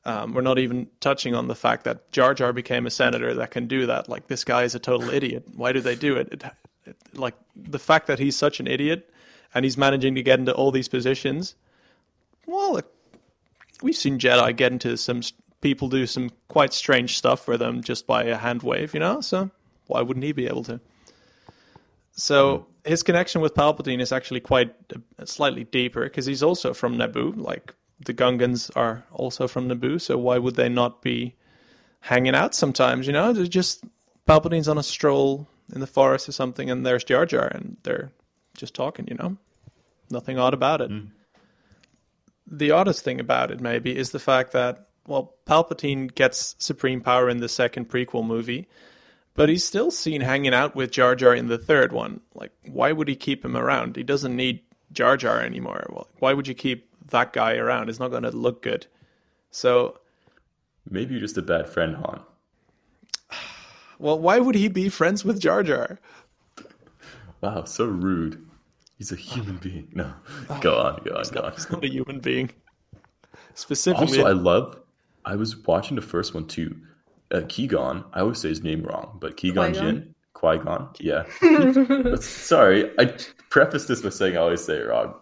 Um, we're not even touching on the fact that Jar Jar became a senator that can do that. Like this guy is a total idiot. Why do they do it? It, it? Like the fact that he's such an idiot and he's managing to get into all these positions. Well, we've seen Jedi get into some people do some quite strange stuff for them just by a hand wave, you know. So why wouldn't he be able to? So his connection with Palpatine is actually quite uh, slightly deeper because he's also from Naboo. Like the Gungans are also from Naboo, so why would they not be hanging out sometimes? You know, they're just Palpatine's on a stroll in the forest or something, and there's Jar Jar, and they're just talking. You know, nothing odd about it. Mm. The oddest thing about it, maybe, is the fact that well, Palpatine gets supreme power in the second prequel movie, but he's still seen hanging out with Jar Jar in the third one. Like, why would he keep him around? He doesn't need Jar Jar anymore. Well, why would you keep that guy around? It's not going to look good. So, Maybe you're just a bad friend, Han. well, why would he be friends with Jar Jar? Wow, so rude. He's a human being. No, oh, go on, go on, go on. He's not a human being. Specifically, Also, I love. I was watching the first one too. Uh, Qui-Gon, I always say his name wrong, but Qui-Gon Qui-Gon? Yeah. Sorry, I preface this by saying I always say it wrong.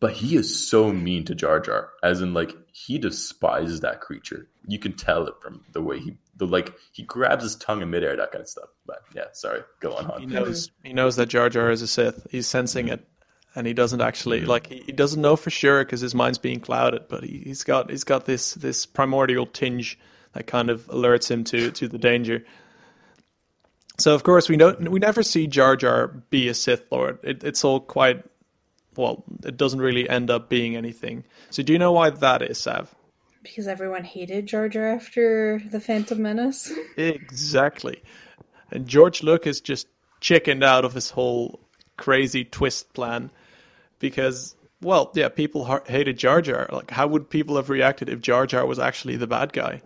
But he is so mean to Jar Jar, as in like he despises that creature. You can tell it from the way he, the like he grabs his tongue in midair, that kind of stuff. But yeah, sorry, go on, he knows he knows that Jar Jar is a Sith. He's sensing it, and he doesn't actually like he, he doesn't know for sure because his mind's being clouded. But he, he's got he's got this this primordial tinge that kind of alerts him to to the danger. So of course we don't we never see Jar Jar be a Sith Lord. It, it's all quite well. It doesn't really end up being anything. So do you know why that is, Sav? because everyone hated Jar Jar after the Phantom Menace. Exactly. And George Lucas just chickened out of his whole crazy twist plan because, well, yeah, people ha- hated Jar Jar. Like, how would people have reacted if Jar Jar was actually the bad guy?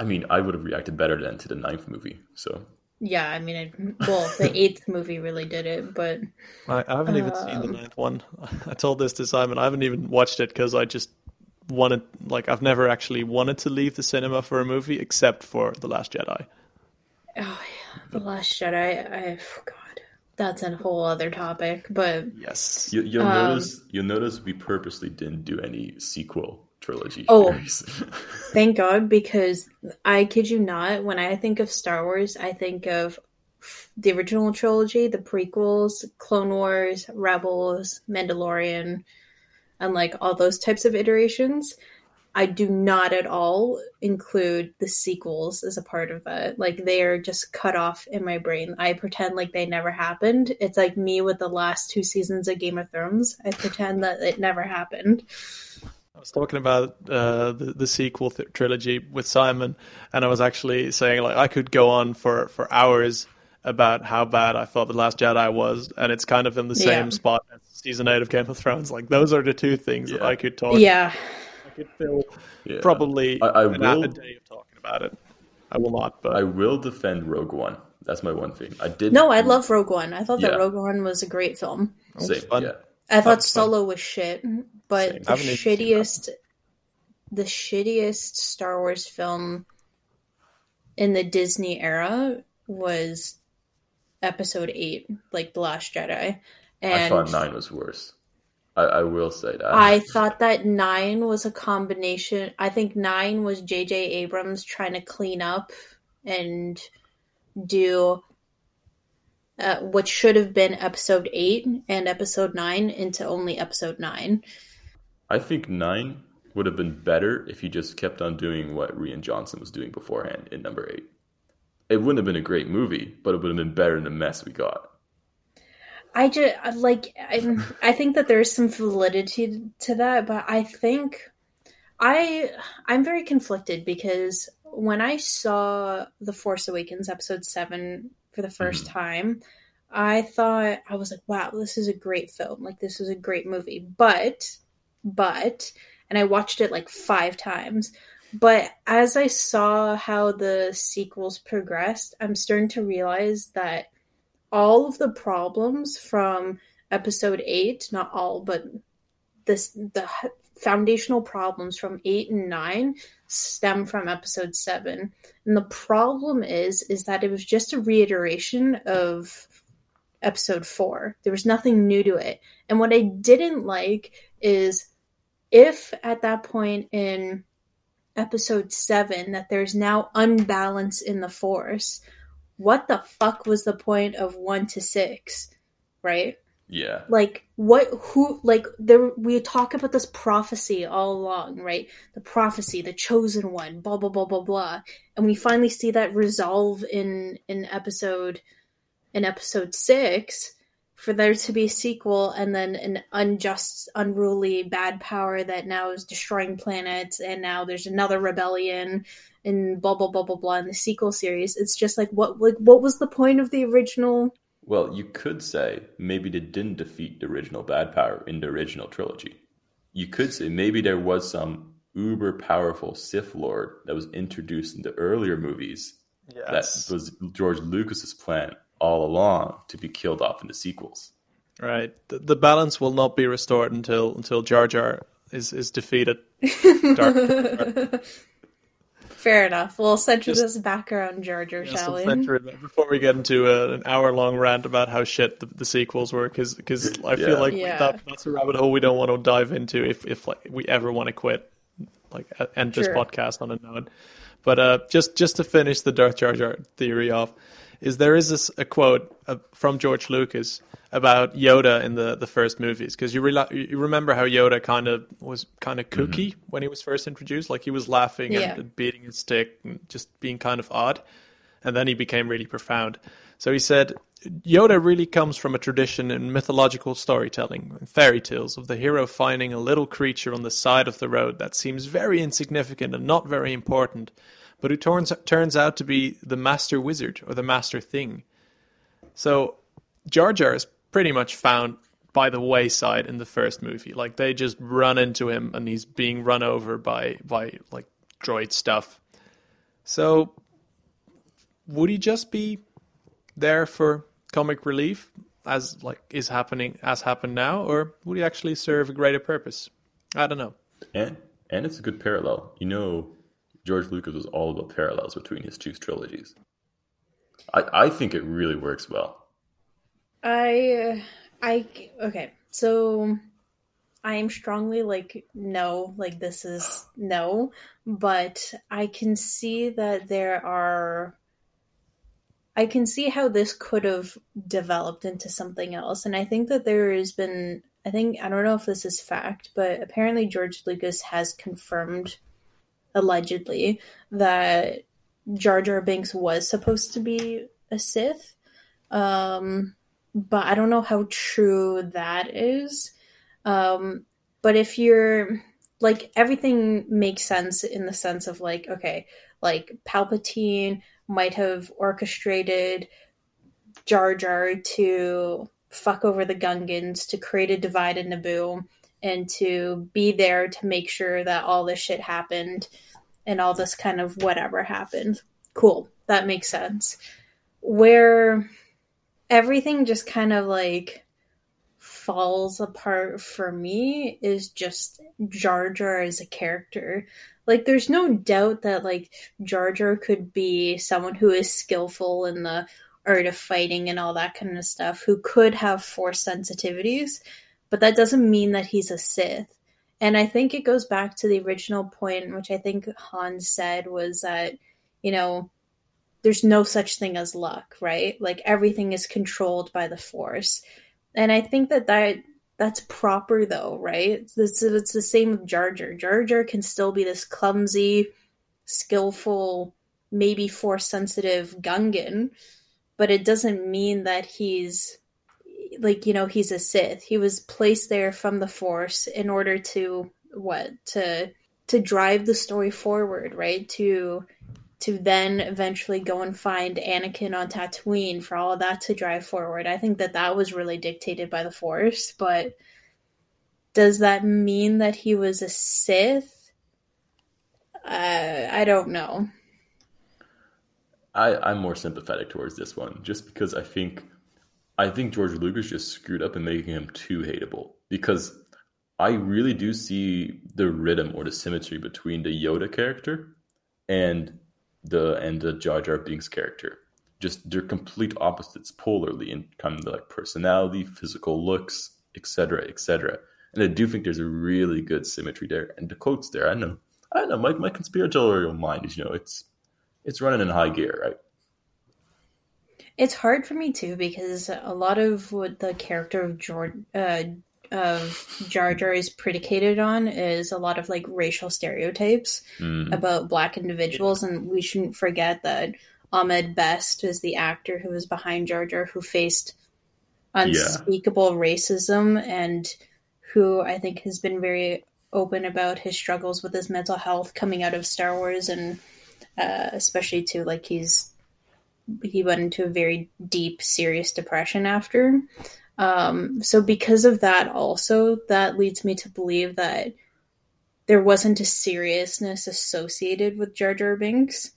I mean, I would have reacted better than to the ninth movie. So yeah, I mean, it, well, the eighth movie really did it, but I, I haven't even seen the ninth one. I told this to Simon. I haven't even watched it because I just wanted, like, I've never actually wanted to leave the cinema for a movie except for The Last Jedi. oh yeah, the Last Jedi. I oh, God, that's a whole other topic. But Yes. you, you'll Um, notice, you'll notice we purposely didn't do any sequel trilogy. Oh. Thank God, because I kid you not, when I think of Star Wars, I think of the original trilogy, the prequels, Clone Wars, Rebels, Mandalorian, and like all those types of iterations. I do not at all include the sequels as a part of that. Like they are just cut off in my brain. I pretend like they never happened. It's like me with the last two seasons of Game of Thrones. I pretend that it never happened. I was talking about uh, the the sequel th- trilogy with Simon, and I was actually saying like I could go on for, for hours about how bad I thought the Last Jedi was, and it's kind of in the same Yeah. spot as season eight of Game of Thrones. Like those are the two things that I could talk. Yeah. I could fill Yeah. probably I- I an, a day of talking about it. I will not, but I will defend Rogue One. That's my one thing. I did. No, I love Rogue One. I thought Yeah. that Rogue One was a great film. Same. fun. Yeah. I thought That's fun. Solo was shit, mm-hmm. but Same. the I haven't even seen that. shittiest, the shittiest Star Wars film in the Disney era was Episode Eight, like The Last Jedi, And I thought nine was worse. I, I will say that. I thought that nine was a combination. I think nine was J.J. Abrams trying to clean up and do uh, what should have been episode eight and episode nine into only episode nine. I think nine would have been better if he just kept on doing what Rian Johnson was doing beforehand in number eight. It wouldn't have been a great movie, but it would have been better than the mess we got. I just like I, I think that there's some validity to that, but I think I I'm very conflicted because when I saw The Force Awakens episode 7 for the 1st Mhm. time, I thought I was like, wow, this is a great film. Like this is a great movie. But but and I watched it like 5 times. But as I saw how the sequels progressed, I'm starting to realize that all of the problems from episode 8, not all, but the foundational problems from 8 and 9 stem from episode 7 and the problem is is that it was just a reiteration of episode 4 there was nothing new to it. And what i didn't like is if at that point in episode 7 that there's now unbalance in the force what the fuck was the point of 1 to 6 right Yeah. like what who like there we talk about this prophecy all along right? The prophecy the chosen one blah blah blah blah blah. And we finally see that resolve in in episode in episode six for there to be a sequel and then an unjust unruly bad power that now is destroying planets and now there's another rebellion and blah blah blah blah blah in the sequel series. It's just like what like what was the point of the original Well, you could say maybe they didn't defeat the original bad power in the original trilogy. You could say maybe there was some uber powerful Sith Lord that was introduced in the earlier movies Yes. that was George Lucas's plan all along to be killed off in the sequels. Right. The, the balance will not be restored until until Jar Jar is is defeated. Dark. Fair enough. We'll center Just- this back around Jar Jar, Yes, shall we'll we? center it Before we get into a, an hour long rant about how shit the, the sequels were, because I feel like Yeah. that, that's a rabbit hole we don't want to dive into if if like we ever want to quit, like uh, end this Sure. podcast on a note. But uh, just just to finish the Darth Jar Jar theory off, is there is this a quote uh, from George Lucas about Yoda in the, the first movies because you, reali you remember how Yoda kind of was kind of kooky when he was first introduced, like he was laughing Yeah. and beating his stick and just being kind of odd, and then he became really profound. So he said, Yoda really comes from a tradition in mythological storytelling, and fairy tales of the hero finding a little creature on the side of the road that seems very insignificant and not very important, but who turns turns out to be the master wizard or the master thing. So Jar Jar is pretty much found by the wayside in the first movie. Like they just run into him and he's being run over by by like droid stuff. So would he just be there for comic relief as like is happening as happened now or would he actually serve a greater purpose? I don't know. And and it's a good parallel. You know, George Lucas was all about parallels between his two trilogies. I, I think it really works well. I, I, okay. So I am strongly like, no, like this is no, but I can see that there are, I can see how this could have developed into something else. And I think that there has been, I think, I don't know if this is fact, but apparently George Lucas has confirmed, allegedly, that Jar Jar Binks was supposed to be a Sith. Um, but I don't know how true that is. Um, but if you're like everything makes sense in the sense of like okay, like Palpatine might have orchestrated Jar Jar to fuck over the Gungans to create a divide in Naboo and to be there to make sure that all this shit happened and all this kind of whatever happened. Cool. That makes sense. Where everything just kind of like falls apart for me is just Jar Jar as a character. Like, there's no doubt that like Jar Jar could be someone who is skillful in the art of fighting and all that kind of stuff, who could have force sensitivities, but that doesn't mean that he's a Sith. And I think it goes back to the original point, which I think Han said was that, you know, there's no such thing as luck, right? Like everything is controlled by the force. And I think that that that's proper though, right? It's, it's, it's the same with Jar Jar. Jar Jar can still be this clumsy, skillful, maybe force sensitive Gungan, but it doesn't mean that he's like you know he's a Sith. He was placed there from the Force in order to what to to drive the story forward, right? To to then eventually go and find Anakin on Tatooine for all of that to drive forward. I think that that was really dictated by the Force, but does that mean that he was a Sith? Uh, I don't know. I, I'm more sympathetic towards this one, just because I think I think George Lucas just screwed up in making him too hateable. Because I really do see the rhythm or the symmetry between the Yoda character and the and the Jar Jar Binks character. Just they're complete opposites polarly in kind of like personality, physical looks, etc., etc. And I do think there's a really good symmetry there. And the quotes there, I know, I know, my, my conspiratorial mind is, you know, it's it's running in high gear, right? It's hard for me too because a lot of what the character of George uh, of Jar Jar is predicated on is a lot of like racial stereotypes Mm. about black individuals, and we shouldn't forget that Ahmed Best is the actor who was behind Jar Jar, who faced unspeakable racism and who I think has been very open about his struggles with his mental health coming out of Star Wars, and uh, especially too like he's he went into a very deep, serious depression after. Um, so because of that, also that leads me to believe that there wasn't a seriousness associated with Jar Jar Binks.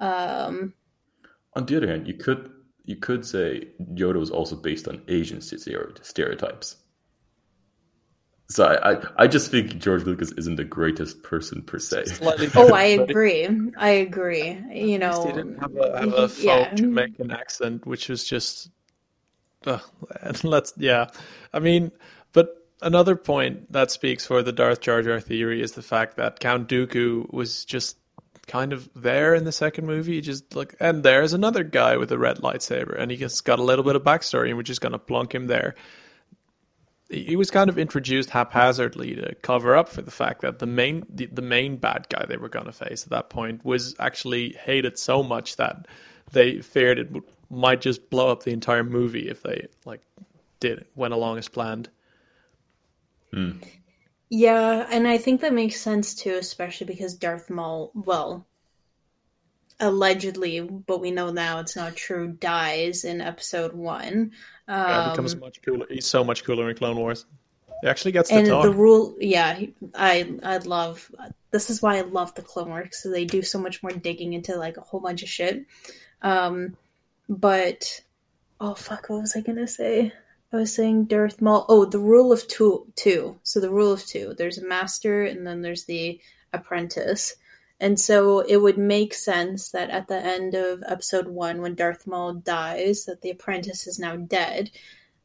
Um, On the other hand, you could you could say Yoda was also based on Asian stereotypes. So I, I, I just think George Lucas isn't the greatest person per se. Oh, I agree. I agree. You At least know, he didn't have a, have a faux yeah. Jamaican accent, which was just. Uh, let's yeah, I mean, but another point that speaks for the Darth Jar Jar theory is the fact that Count Dooku was just kind of there in the second movie. Just like, and there's another guy with a red lightsaber, and he just got a little bit of backstory, and we're just gonna plunk him there. He he was kind of introduced haphazardly to cover up for the fact that the main the, the main bad guy they were going to face at that point was actually hated so much that they feared it would, might just blow up the entire movie if they like did went along as planned. Hmm. Yeah, and I think that makes sense too, especially because Darth Maul, well, allegedly, but we know now it's not true, dies in episode one. Yeah, Um, becomes much cooler. He's so much cooler in Clone Wars. He actually gets and talk. the rule, yeah, I I love. This is why I love the Clone Wars so they do so much more digging into like a whole bunch of shit. Um, but oh fuck, what was I gonna say? I was saying Darth Maul. Oh, the rule of two. Two. So the rule of two. There's a master, and then there's the apprentice. And so it would make sense that at the end of episode one, when Darth Maul dies, that the apprentice is now dead.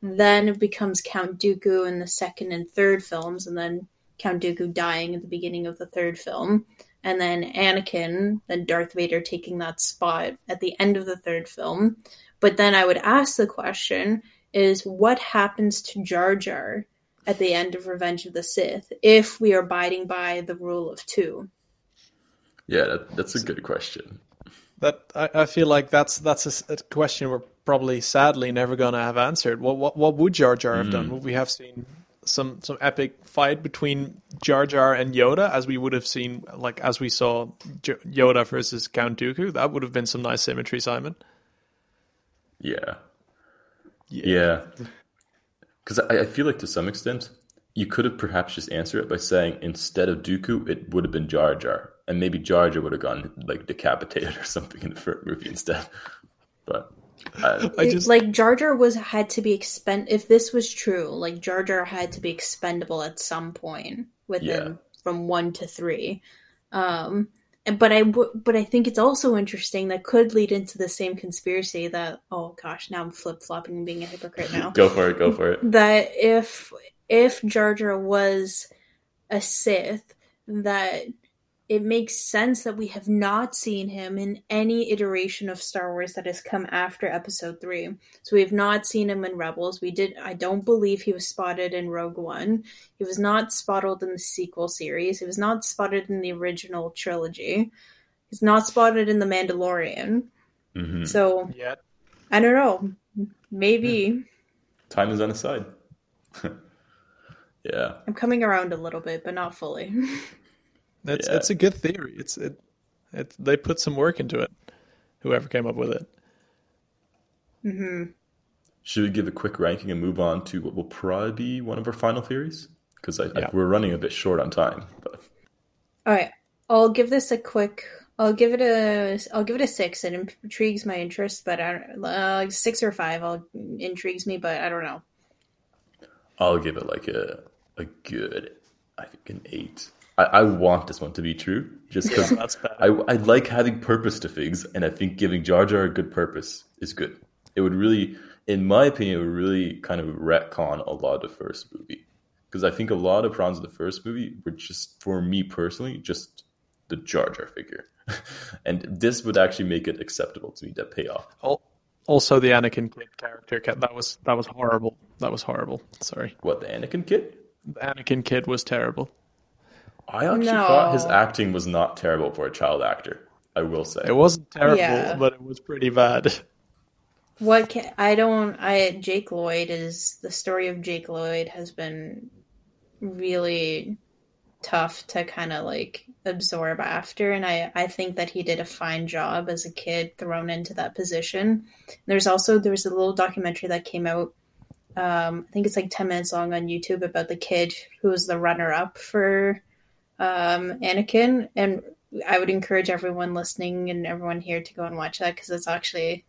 Then it becomes Count Dooku in the second and third films, and then Count Dooku dying at the beginning of the third film, and then Anakin, then Darth Vader taking that spot at the end of the third film. But then I would ask the question is what happens to Jar Jar at the end of Revenge of the Sith if we are abiding by the rule of two? Yeah, that, that's a good question. That I, I feel like that's that's a a, question we're probably sadly never gonna have answered. What what what would Jar Jar have done? Would we have seen some some epic fight between Jar Jar and Yoda, as we would have seen, like as we saw J- Yoda versus Count Dooku? That would have been some nice symmetry, Simon. Yeah. Yeah. Because I, I feel like to some extent, you could have perhaps just answered it by saying instead of Dooku, it would have been Jar Jar. And maybe Jar Jar would have gone like decapitated or something in the first movie instead. But uh, I just like Jar Jar was had to be expend. If this was true, like Jar Jar had to be expendable at some point within Yeah. from one to three. Um, and- but I w- but I think it's also interesting that could lead into the same conspiracy that oh gosh now I'm flip flopping and being a hypocrite now go for it, go for it. that if if Jar Jar was a Sith, that it makes sense that we have not seen him in any iteration of Star Wars that has come after Episode Three. So we have not seen him in Rebels. We did. I don't believe he was spotted in Rogue One. He was not spotted in the sequel series. He was not spotted in the original trilogy. He's not spotted in the Mandalorian. hmm So yeah. I don't know. Maybe. time is on his side. yeah. I'm coming around a little bit, but not fully. It's Yeah. it's a good theory. It's it, it they put some work into it. Whoever came up with it. Should we give a quick ranking and move on to what will probably be one of our final theories? Because I, I, Yeah. we're running a bit short on time. But All right, I'll give this a quick. I'll give it a. I'll give it a six. It intrigues my interest, but I don't. Uh, six or five. I'll intrigues me, but I don't know. I'll give it like a a good, I think an eight. I, I want this one to be true, just because. I, I like having purpose to things, and I think giving Jar Jar a good purpose is good. It would really, in my opinion, it would really kind of retcon a lot of the first movie. Because I think a lot of problems of the first movie were just, for me personally, just the Jar Jar figure. and this would actually make it acceptable to me, that payoff. Al- Also, the Anakin kid character that was that was horrible. That was horrible. Sorry, What, the Anakin kid? the Anakin kid was terrible. I actually No. thought his acting was not terrible for a child actor. I will say. It wasn't terrible, Yeah. but it was pretty bad. What can, I don't. I Jake Lloyd is the story of Jake Lloyd has been really tough to kind of like absorb after, and I I think that he did a fine job as a kid thrown into that position. There's also there was a little documentary that came out. Um, I think it's like ten minutes long on YouTube about the kid who was the runner up for um, Anakin, and I would encourage everyone listening and everyone here to go and watch that because it's actually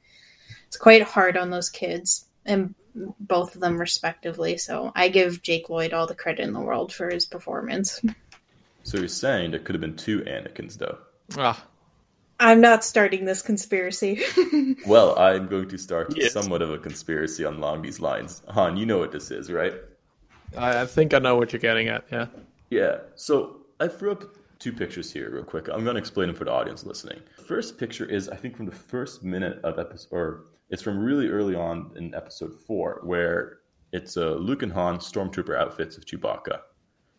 it's quite hard on those kids and both of them respectively. So I give Jake Lloyd all the credit in the world for his performance. So you're saying there could have been two Anakins, though. Ah, I'm not starting this conspiracy. Well, I'm going to start Yes. somewhat of a conspiracy along these lines. Han, you know what this is, right? I, I think I know what you're getting at. Yeah. Yeah. So I threw up two pictures here, real quick. I'm going to explain them for the audience listening. First picture is, I think, from the first minute of episode, or it's from really early on in episode four, where it's uh, Luke and Han stormtrooper outfits of Chewbacca.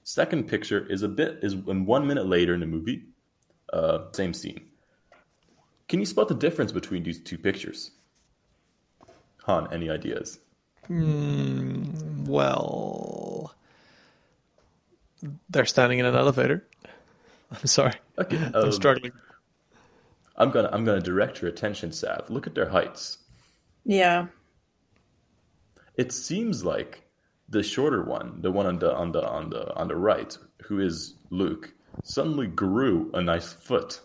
Second picture is a bit is one minute later in the movie, uh, same scene. Can you spot the difference between these two pictures? Han, any ideas? Well, they're standing in an elevator. I'm sorry. Okay, I'm um, struggling. I'm gonna I'm gonna direct your attention, Sav. Look at their heights. yeah. It seems like the shorter one, the one on the on the on the on the right, who is Luke, suddenly grew a nice foot.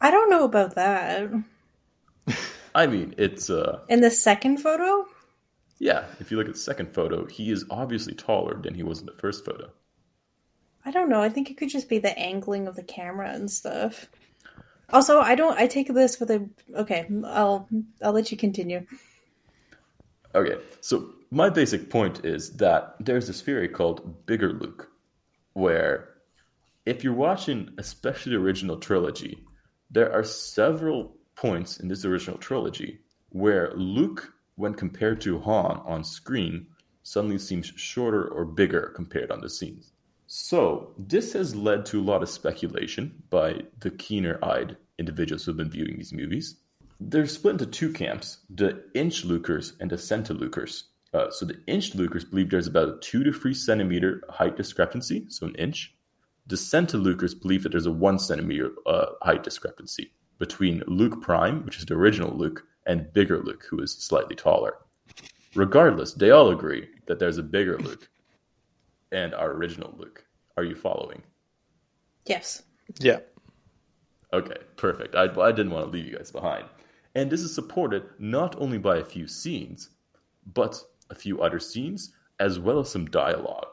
I don't know about that. I mean, it's uh In the second photo? Yeah, if you look at the second photo, he is obviously taller than he was in the first photo. I don't know. I think it could just be the angling of the camera and stuff. Also, I don't I take this with a okay, I'll I'll let you continue. Okay, so my basic point is that there's this theory called Bigger Luke, where if you're watching especially the original trilogy, there are several points in this original trilogy where Luke, when compared to Han on screen, suddenly seems shorter or bigger compared on the scenes. So, this has led to a lot of speculation by the keener eyed individuals who have been viewing these movies. They're split into two camps the inch Lukers and the centilukers. Uh, so, the inch Lukers believe there's about a two to three centimeter height discrepancy, so an inch. The centilukers believe that there's a one centimeter uh, height discrepancy between Luke Prime, which is the original Luke, and bigger Luke, who is slightly taller. Regardless, they all agree that there's a bigger Luke and our original Luke. Are you following? Yes. Yeah. Okay, perfect. I, I didn't want to leave you guys behind. And this is supported not only by a few scenes, but a few other scenes, as well as some dialogue.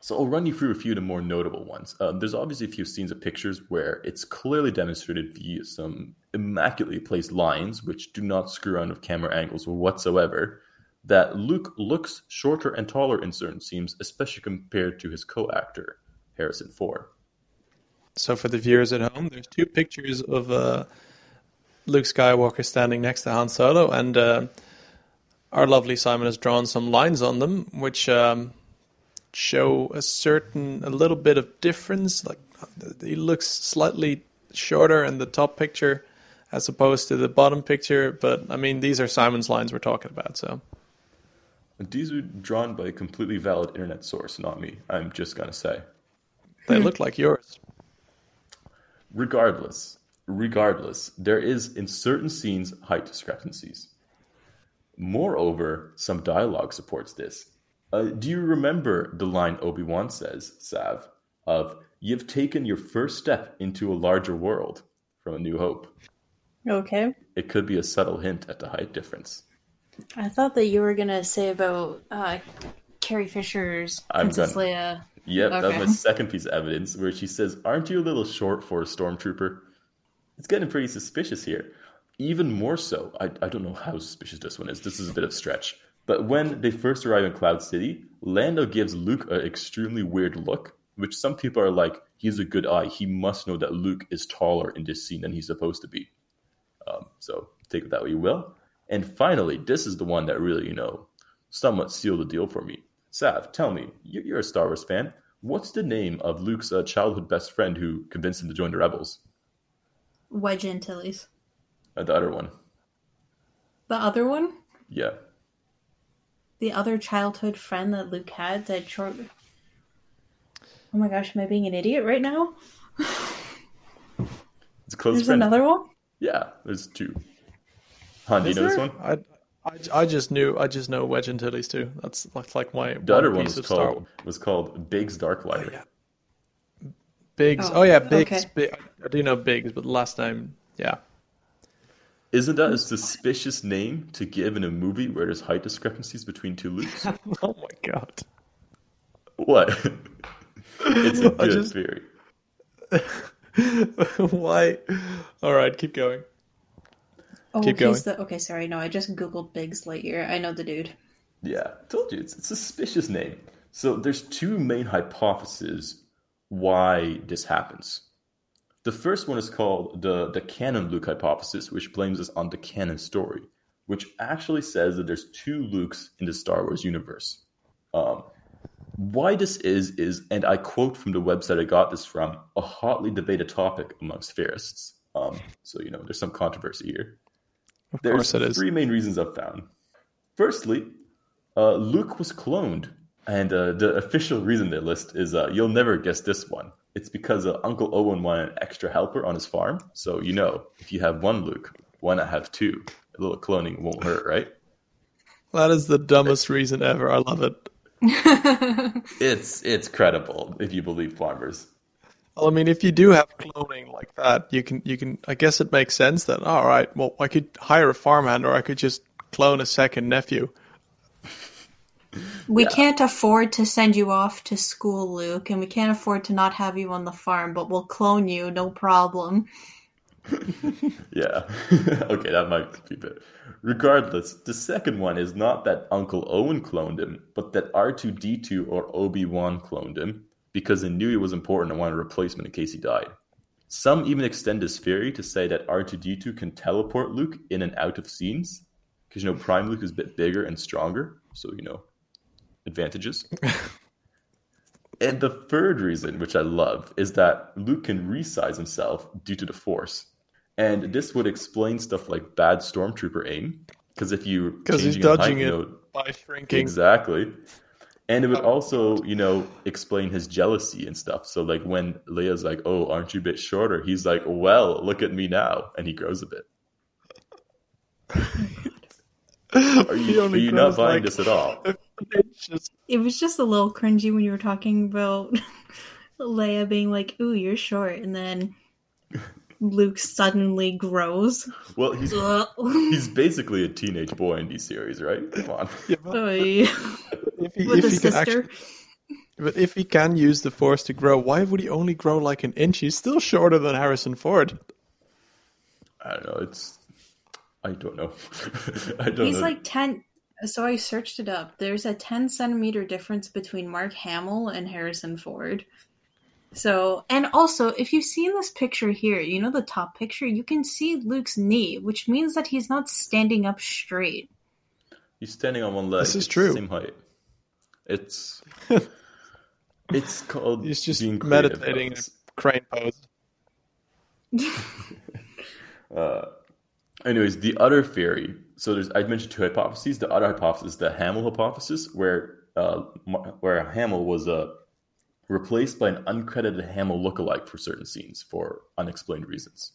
So I'll run you through a few of the more notable ones. Um, there's obviously a few scenes of pictures where it's clearly demonstrated via some immaculately placed lines, which do not screw around with camera angles whatsoever, that Luke looks shorter and taller in certain scenes, especially compared to his co-actor, Harrison Ford. So for the viewers at home, there's two pictures of uh, Luke Skywalker standing next to Han Solo, and uh, our lovely Simon has drawn some lines on them, which um, show a certain, a little bit of difference. Like he looks slightly shorter in the top picture, as opposed to the bottom picture. But I mean, these are Simon's lines we're talking about, so These were drawn by a completely valid internet source, not me. I'm just gonna say. they look like yours. Regardless, regardless, there is in certain scenes height discrepancies. Moreover, some dialogue supports this. Uh, do you remember the line Obi Wan says, Sav, of "You've taken your first step into a larger world" from A New Hope? Okay. It could be a subtle hint at the height difference. I thought that you were gonna say about uh, Carrie Fisher's I'm Princess gonna- Leia. Yep, that was my second piece of evidence where she says, Aren't you a little short for a stormtrooper? It's getting pretty suspicious here. Even more so, I, I don't know how suspicious this one is. This is a bit of a stretch. But when they first arrive in Cloud City, Lando gives Luke an extremely weird look, which some people are like, he's a good eye. He must know that Luke is taller in this scene than he's supposed to be. Um, so take it that way you will. And finally, this is the one that really, you know, somewhat sealed the deal for me. Sav, tell me, you- you're a Star Wars fan. What's the name of Luke's uh, childhood best friend who convinced him to join the Rebels? Wedge Antilles. Uh, the other one. The other one? Yeah. The other childhood friend that Luke had that short. Oh my gosh, am I being an idiot right now? It's a close There's friend. another one? Yeah, there's two. Han, do you Is know this one? I, I, I just knew I just know Wedge Antilles too. That's that's like my The other one piece was of Star called was called Biggs Darklighter. Oh, yeah. Biggs. Oh, Oh, yeah, Biggs. okay. Big, I do know Biggs, but last name, yeah. Isn't that a suspicious name to give in a movie where there's height discrepancies between two Lukes? Oh my god. what? it's a good just- theory. Why? All right, keep going. Oh, Keep he's the. Okay, sorry. No, I just googled Biggs Lightyear. I know the dude. Yeah, told you it's, it's a suspicious name. So there's two main hypotheses why this happens. The first one is called the the canon Luke hypothesis, which blames us on the canon story, which actually says that there's two Lukes in the Star Wars universe. Um, why this is is, and I quote from the website I got this from, a hotly debated topic amongst theorists. Um, so you know, there's some controversy here. Of There's course it is. three main reasons I've found. Firstly, uh, Luke was cloned, and uh, the official reason they list is uh, you'll never guess this one. It's because uh, Uncle Owen wanted an extra helper on his farm. So you know, if you have one Luke, why not have two? A little cloning won't hurt, right? That is the dumbest reason ever. I love it. It's it's credible if you believe farmers. Well, I mean, if you do have cloning like that, you can you can. I guess it makes sense that all right. Well, I could hire a farmhand, or I could just clone a second nephew. We can't afford to send you off to school, Luke, and we can't afford to not have you on the farm, but we'll clone you, no problem. Yeah. okay, that might be a bit. Regardless, the second one is not that Uncle Owen cloned him, but that R2D2 or Obi Wan cloned him because they knew he was important and wanted a replacement in case he died. Some even extend this theory to say that R2D2 can teleport Luke in and out of scenes because you know Prime Luke is a bit bigger and stronger, so you know advantages. and the third reason, which I love, is that Luke can resize himself due to the Force. And this would explain stuff like bad stormtrooper aim, because if you Because he's dodging height, you it know, by shrinking. Exactly. And it would also, you know, explain his jealousy and stuff. So like when Leia's like, "Oh, aren't you a bit shorter?" He's like, "Well, look at me now," and he grows a bit. Are you, are you not buying like, this at all? It was just a little cringy when you were talking about Leia being like, "Ooh, you're short," and then Luke suddenly grows. Well, he's he's basically a teenage boy in these series, right? Come on. Yeah, but if he, With if a he can sister. actually, but if he can use the force to grow, why would he only grow like an inch? He's still shorter than Harrison Ford. I don't know. It's I don't know. I don't He's know. like 10. So I searched it up. There's a 10 centimeter difference between Mark Hamill and Harrison Ford. So, and also, if you've seen this picture here, you know the top picture, you can see Luke's knee, which means that he's not standing up straight. He's standing on one leg. This is It's true. Same height. It's it's called He's just being meditating in a crane pose. Uh, Anyways, the other theory. So there's I mentioned two hypotheses. The other hypothesis, the Hamill hypothesis, where uh, where Hamill was uh, replaced by an uncredited Hamill lookalike for certain scenes for unexplained reasons.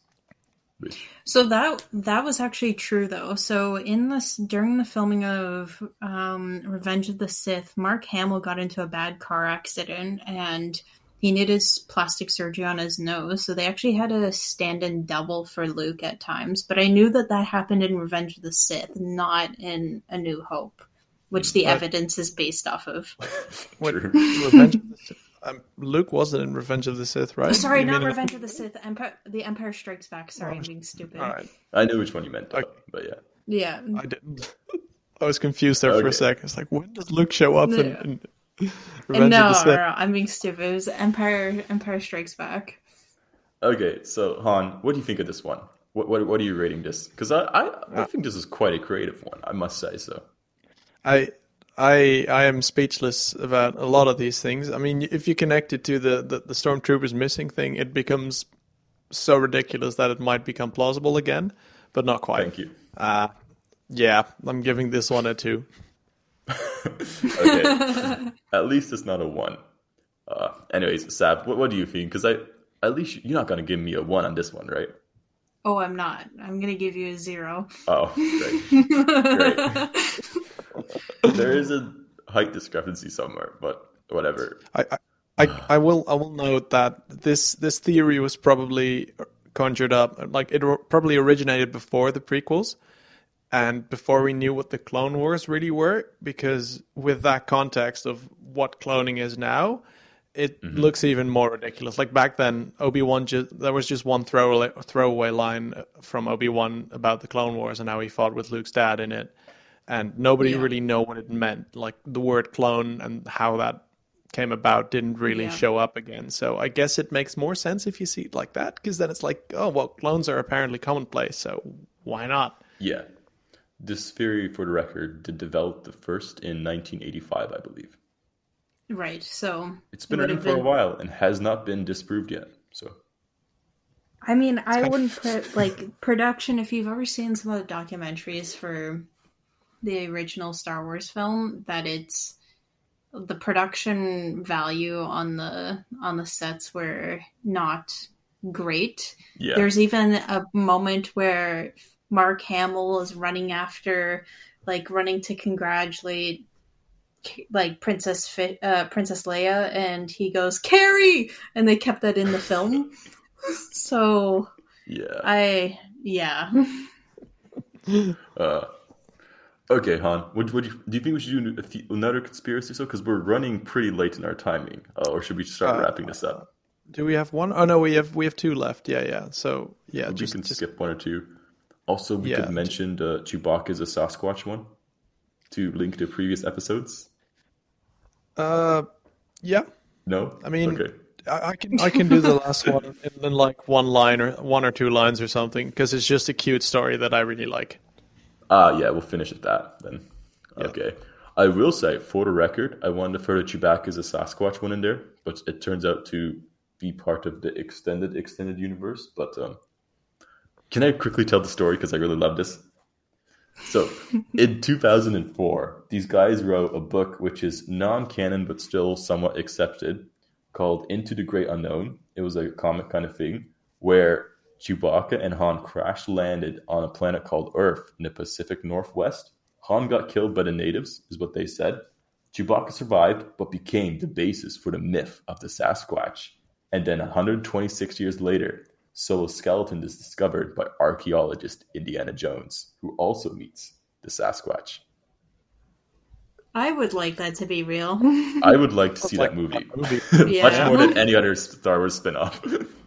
Which... So that that was actually true though. So in this during the filming of um, Revenge of the Sith, Mark Hamill got into a bad car accident and he needed plastic surgery on his nose. So they actually had a stand-in double for Luke at times. But I knew that that happened in Revenge of the Sith, not in A New Hope, which the evidence is based off of. what, Revenge of the Sith? Um, Luke wasn't in Revenge of the Sith, right? Oh, sorry, you not Revenge of the Sith. Empire, the Empire Strikes Back. Sorry, oh, I'm being stupid. All right. I knew which one you meant, though, but yeah. Yeah. I didn't. I was confused there okay. for a second. It's like, when does Luke show up? Yeah. In, in Revenge no, of the Sith? no, no, I'm being stupid. It was Empire Empire Strikes Back. Okay, so Han, what do you think of this one? What what, what are you rating this? Because I, I I uh, think this is quite a creative one. I must say so. I I I am speechless about a lot of these things. I mean, if you connect it to the, the, the stormtroopers missing thing, it becomes so ridiculous that it might become plausible again, but not quite. Thank you. Uh, yeah, I'm giving this one a two. okay, at least it's not a one. Uh, anyways, Sav, what, what do you think? Because I at least you're not going to give me a one on this one, right? Oh, I'm not. I'm going to give you a zero. Oh, great. great. There is a height discrepancy somewhere, but whatever. I, I, I will I will note that this this theory was probably conjured up like it probably originated before the prequels and before we knew what the clone wars really were because with that context of what cloning is now it mm-hmm. looks even more ridiculous. Like back then, Obi Wan just there was just one throwaway throwaway line from Obi Wan about the Clone Wars and how he fought with Luke's dad in it, and nobody yeah. really know what it meant. Like the word clone and how that came about didn't really yeah. show up again. So I guess it makes more sense if you see it like that, because then it's like, oh well, clones are apparently commonplace, so why not? Yeah. This theory, for the record, did develop the first in 1985, I believe. Right. So it's been around for been... a while and has not been disproved yet. So I mean, I wouldn't put like production. If you've ever seen some of the documentaries for the original Star Wars film, that it's the production value on the on the sets were not great. Yeah. There's even a moment where Mark Hamill is running after, like, running to congratulate like Princess uh, Princess Leia, and he goes Carrie, and they kept that in the film. so yeah, I yeah. uh, okay, Han. Would would you do you think we should do another conspiracy? So because we're running pretty late in our timing, uh, or should we start uh, wrapping this up? Do we have one? Oh no, we have we have two left. Yeah, yeah. So yeah, we just, can just... skip one or two. Also, we yeah, could mention uh, Chewbacca is a Sasquatch one to link to previous episodes. Uh, yeah. No. I mean, okay. I, I, can I can do the last one in, like one line or one or two lines or something because it's just a cute story that I really like. Ah, yeah, we'll finish at that then. Okay. I will say, for the record, I wanted to throw the Chewbacca as a Sasquatch one in there, but it turns out to be part of the extended extended universe. But um, can I quickly tell the story because I really love this? So in 2004, these guys wrote a book which is non-canon but still somewhat accepted called Into the Great Unknown. It was a comic kind of thing where Chewbacca and Han crash landed on a planet called Earth in the Pacific Northwest. Han got killed by the natives, is what they said. Chewbacca survived, but became the basis for the myth of the Sasquatch. And then 126 years later, Solo's skeleton is discovered by archaeologist Indiana Jones, who also meets the Sasquatch. I would like that to be real. I would like to see like that movie. movie. yeah. Much more than any other Star Wars spin-off.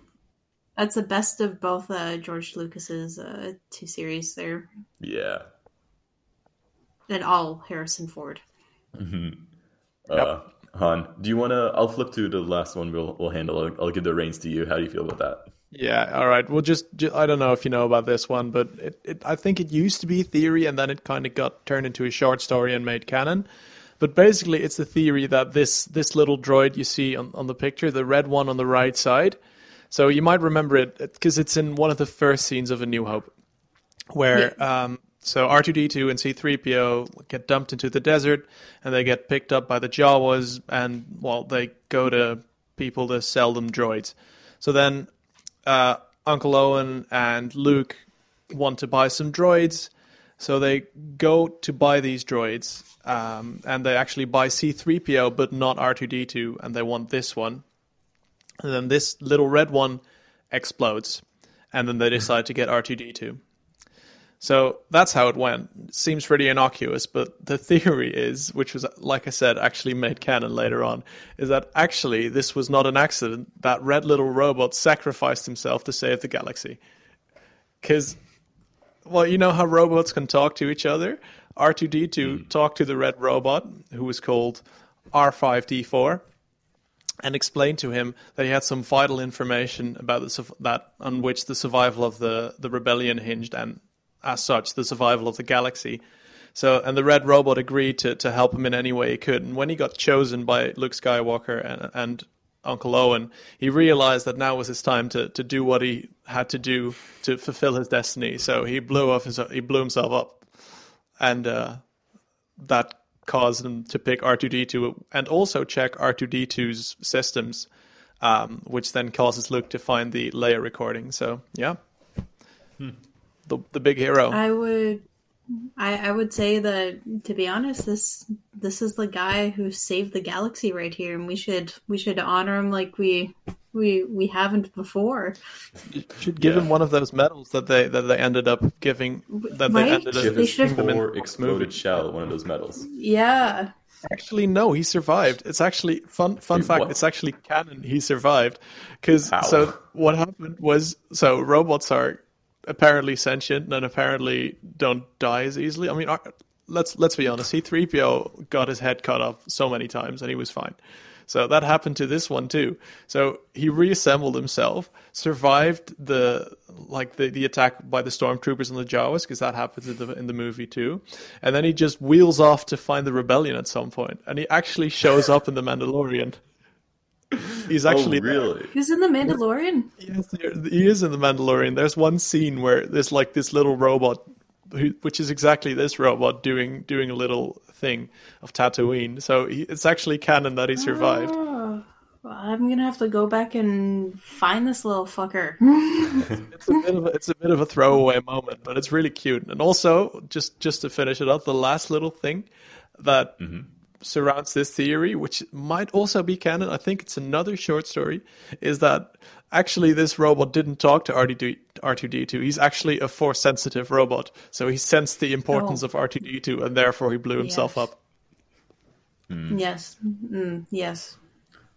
That's the best of both uh, George Lucas's uh, two series there. Yeah. And all Harrison Ford. Mm-hmm. Uh. Han, do you want to? I'll flip to the last one. We'll we'll handle. I'll, I'll give the reins to you. How do you feel about that? Yeah, all right. Well, just, just, I don't know if you know about this one, but it, it I think it used to be theory, and then it kind of got turned into a short story and made canon. But basically, it's the theory that this this little droid you see on, on the picture, the red one on the right side. So you might remember it because it's in one of the first scenes of A New Hope. where um, so R2D2 and C3PO get dumped into the desert, and they get picked up by the Jawas, and well, they go to people to sell them droids. So then, uh, Uncle Owen and Luke want to buy some droids, so they go to buy these droids, um, and they actually buy C3PO, but not R2D2, and they want this one. And then this little red one explodes, and then they decide to get R2D2. So that's how it went. It seems pretty innocuous, but the theory is, which was, like I said, actually made canon later on, is that actually this was not an accident. That red little robot sacrificed himself to save the galaxy. Because, well, you know how robots can talk to each other? R2D2 mm. talked to the red robot, who was called R5D4, and explained to him that he had some vital information about the, that on which the survival of the, the rebellion hinged and as such the survival of the galaxy. So, and the Red Robot agreed to, to help him in any way he could. And when he got chosen by Luke Skywalker and, and Uncle Owen, he realized that now was his time to, to do what he had to do to fulfill his destiny. So he blew off his, he blew himself up, and uh, that caused them to pick R2D2 and also check R2D2's systems, um, which then causes Luke to find the Leia recording. So yeah. Hmm the the big hero. I would I, I would say that to be honest, this this is the guy who saved the galaxy right here, and we should we should honor him like we we we haven't before. You should give yeah. him one of those medals that they that they ended up giving that right? they ended up they should have exploded shell one of those medals. Yeah. Actually, no, he survived. It's actually fun. Fun Dude, fact: what? it's actually canon. He survived because so what happened was so robots are apparently sentient and apparently don't die as easily. I mean, let's let's be honest. C-3PO got his head cut off so many times and he was fine. So that happened to this one too. So he reassembled himself, survived the like the, the attack by the stormtroopers and the Jawas because that happens in the in the movie too, and then he just wheels off to find the rebellion at some point, and he actually shows up in the Mandalorian. He's actually oh, really. He's in the Mandalorian. Yes, he is in the Mandalorian. There's one scene where there's like this little robot, who, which is exactly this robot doing doing a little thing of Tatooine. So he, it's actually canon that he survived. Oh, well, I'm gonna have to go back and find this little fucker. it's a bit of a, it's a bit of a throwaway moment, but it's really cute. And also, just just to finish it up, the last little thing that. Mm-hmm surrounds this theory, which might also be canon. I think it's another short story, is that actually this robot didn't talk to R2D- R2D2. He's actually a force sensitive robot. So he sensed the importance oh. of R2D2 and therefore he blew himself yes. up. Mm. Yes. Mm, yes.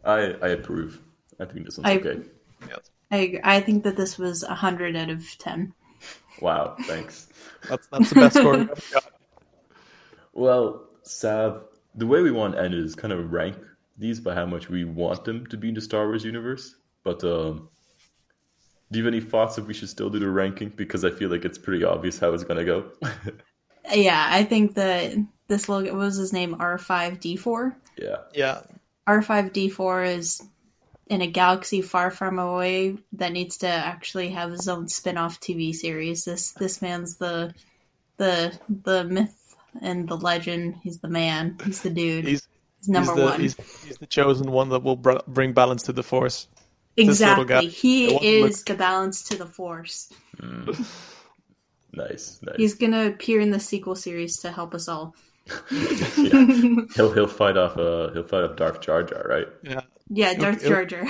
I, I approve. I think this one's I, okay. Yes. I, I think that this was 100 out of 10. Wow, thanks. that's, that's the best score we've got. Well, Sav, the way we want to end is kind of rank these by how much we want them to be in the Star Wars universe. But um, do you have any thoughts if we should still do the ranking? Because I feel like it's pretty obvious how it's going to go. yeah, I think that this logo what was his name R5D4. Yeah. Yeah. R5D4 is in a galaxy far, far away that needs to actually have his own spin-off TV series. This this man's the the the myth and the legend. He's the man. He's the dude. He's, he's number he's the, one. He's, he's, the chosen one that will br- bring balance to the force. Exactly. He is look... the balance to the force. Mm. nice, nice. He's gonna appear in the sequel series to help us all. yeah. He'll he'll fight off uh he'll fight off Darth Jar Jar, right? Yeah. Yeah, Darth he'll, Jar Jar.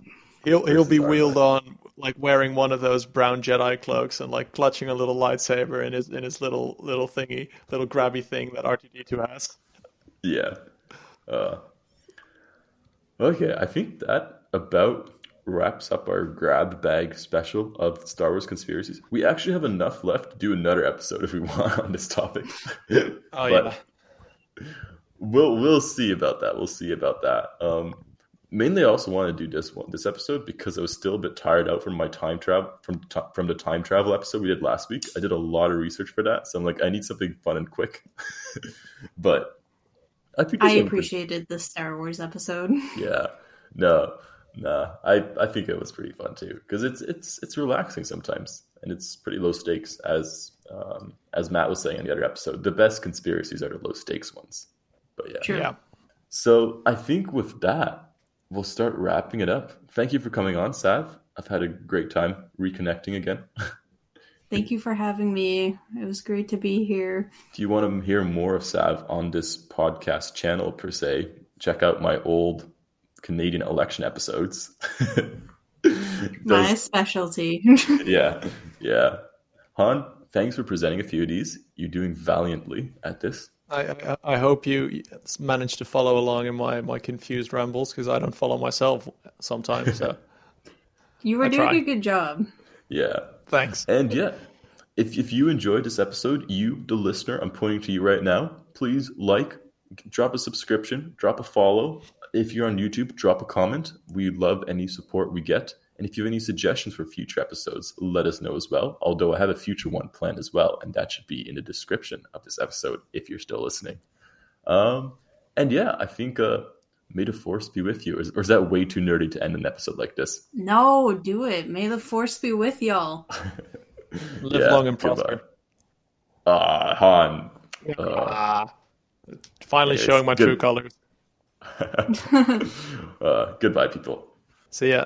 he'll he'll be wheeled on like wearing one of those brown Jedi cloaks and like clutching a little lightsaber in his in his little little thingy, little grabby thing that R2D2 has. Yeah. Uh, okay, I think that about wraps up our grab bag special of Star Wars conspiracies. We actually have enough left to do another episode if we want on this topic. oh yeah. We'll we'll see about that. We'll see about that. Um, mainly I also want to do this one this episode because I was still a bit tired out from my time travel from from the time travel episode we did last week. I did a lot of research for that, so I'm like I need something fun and quick. but I think I appreciated the Star Wars episode. yeah, no, no, I I think it was pretty fun too because it's it's it's relaxing sometimes and it's pretty low stakes as um, as Matt was saying in the other episode, the best conspiracies are the low stakes ones. But yeah. True. Yeah. So I think with that, we'll start wrapping it up. Thank you for coming on, Sav. I've had a great time reconnecting again. Thank you for having me. It was great to be here. if you want to hear more of Sav on this podcast channel per se, check out my old Canadian election episodes. My specialty. yeah, yeah. Han, thanks for presenting a few of these. You're doing valiantly at this. I, I, I hope you managed to follow along in my, my confused rambles because I don't follow myself sometimes. So you were I doing try. a good job. Yeah. thanks. And yeah, if, if you enjoyed this episode, you, the listener, I'm pointing to you right now, please like, drop a subscription, drop a follow. If you're on YouTube, drop a comment. We love any support we get. And if you have any suggestions for future episodes, let us know as well. Although I have a future one planned as well, and that should be in the description of this episode if you're still listening. Um, and yeah, I think uh, may the force be with you. Is, or is that way too nerdy to end an episode like this? No, do it. May the force be with y'all. Live Yeah, long and prosper. Ah, Han. Ah. finally it's showing my good. true colors. uh, goodbye, people. See ya.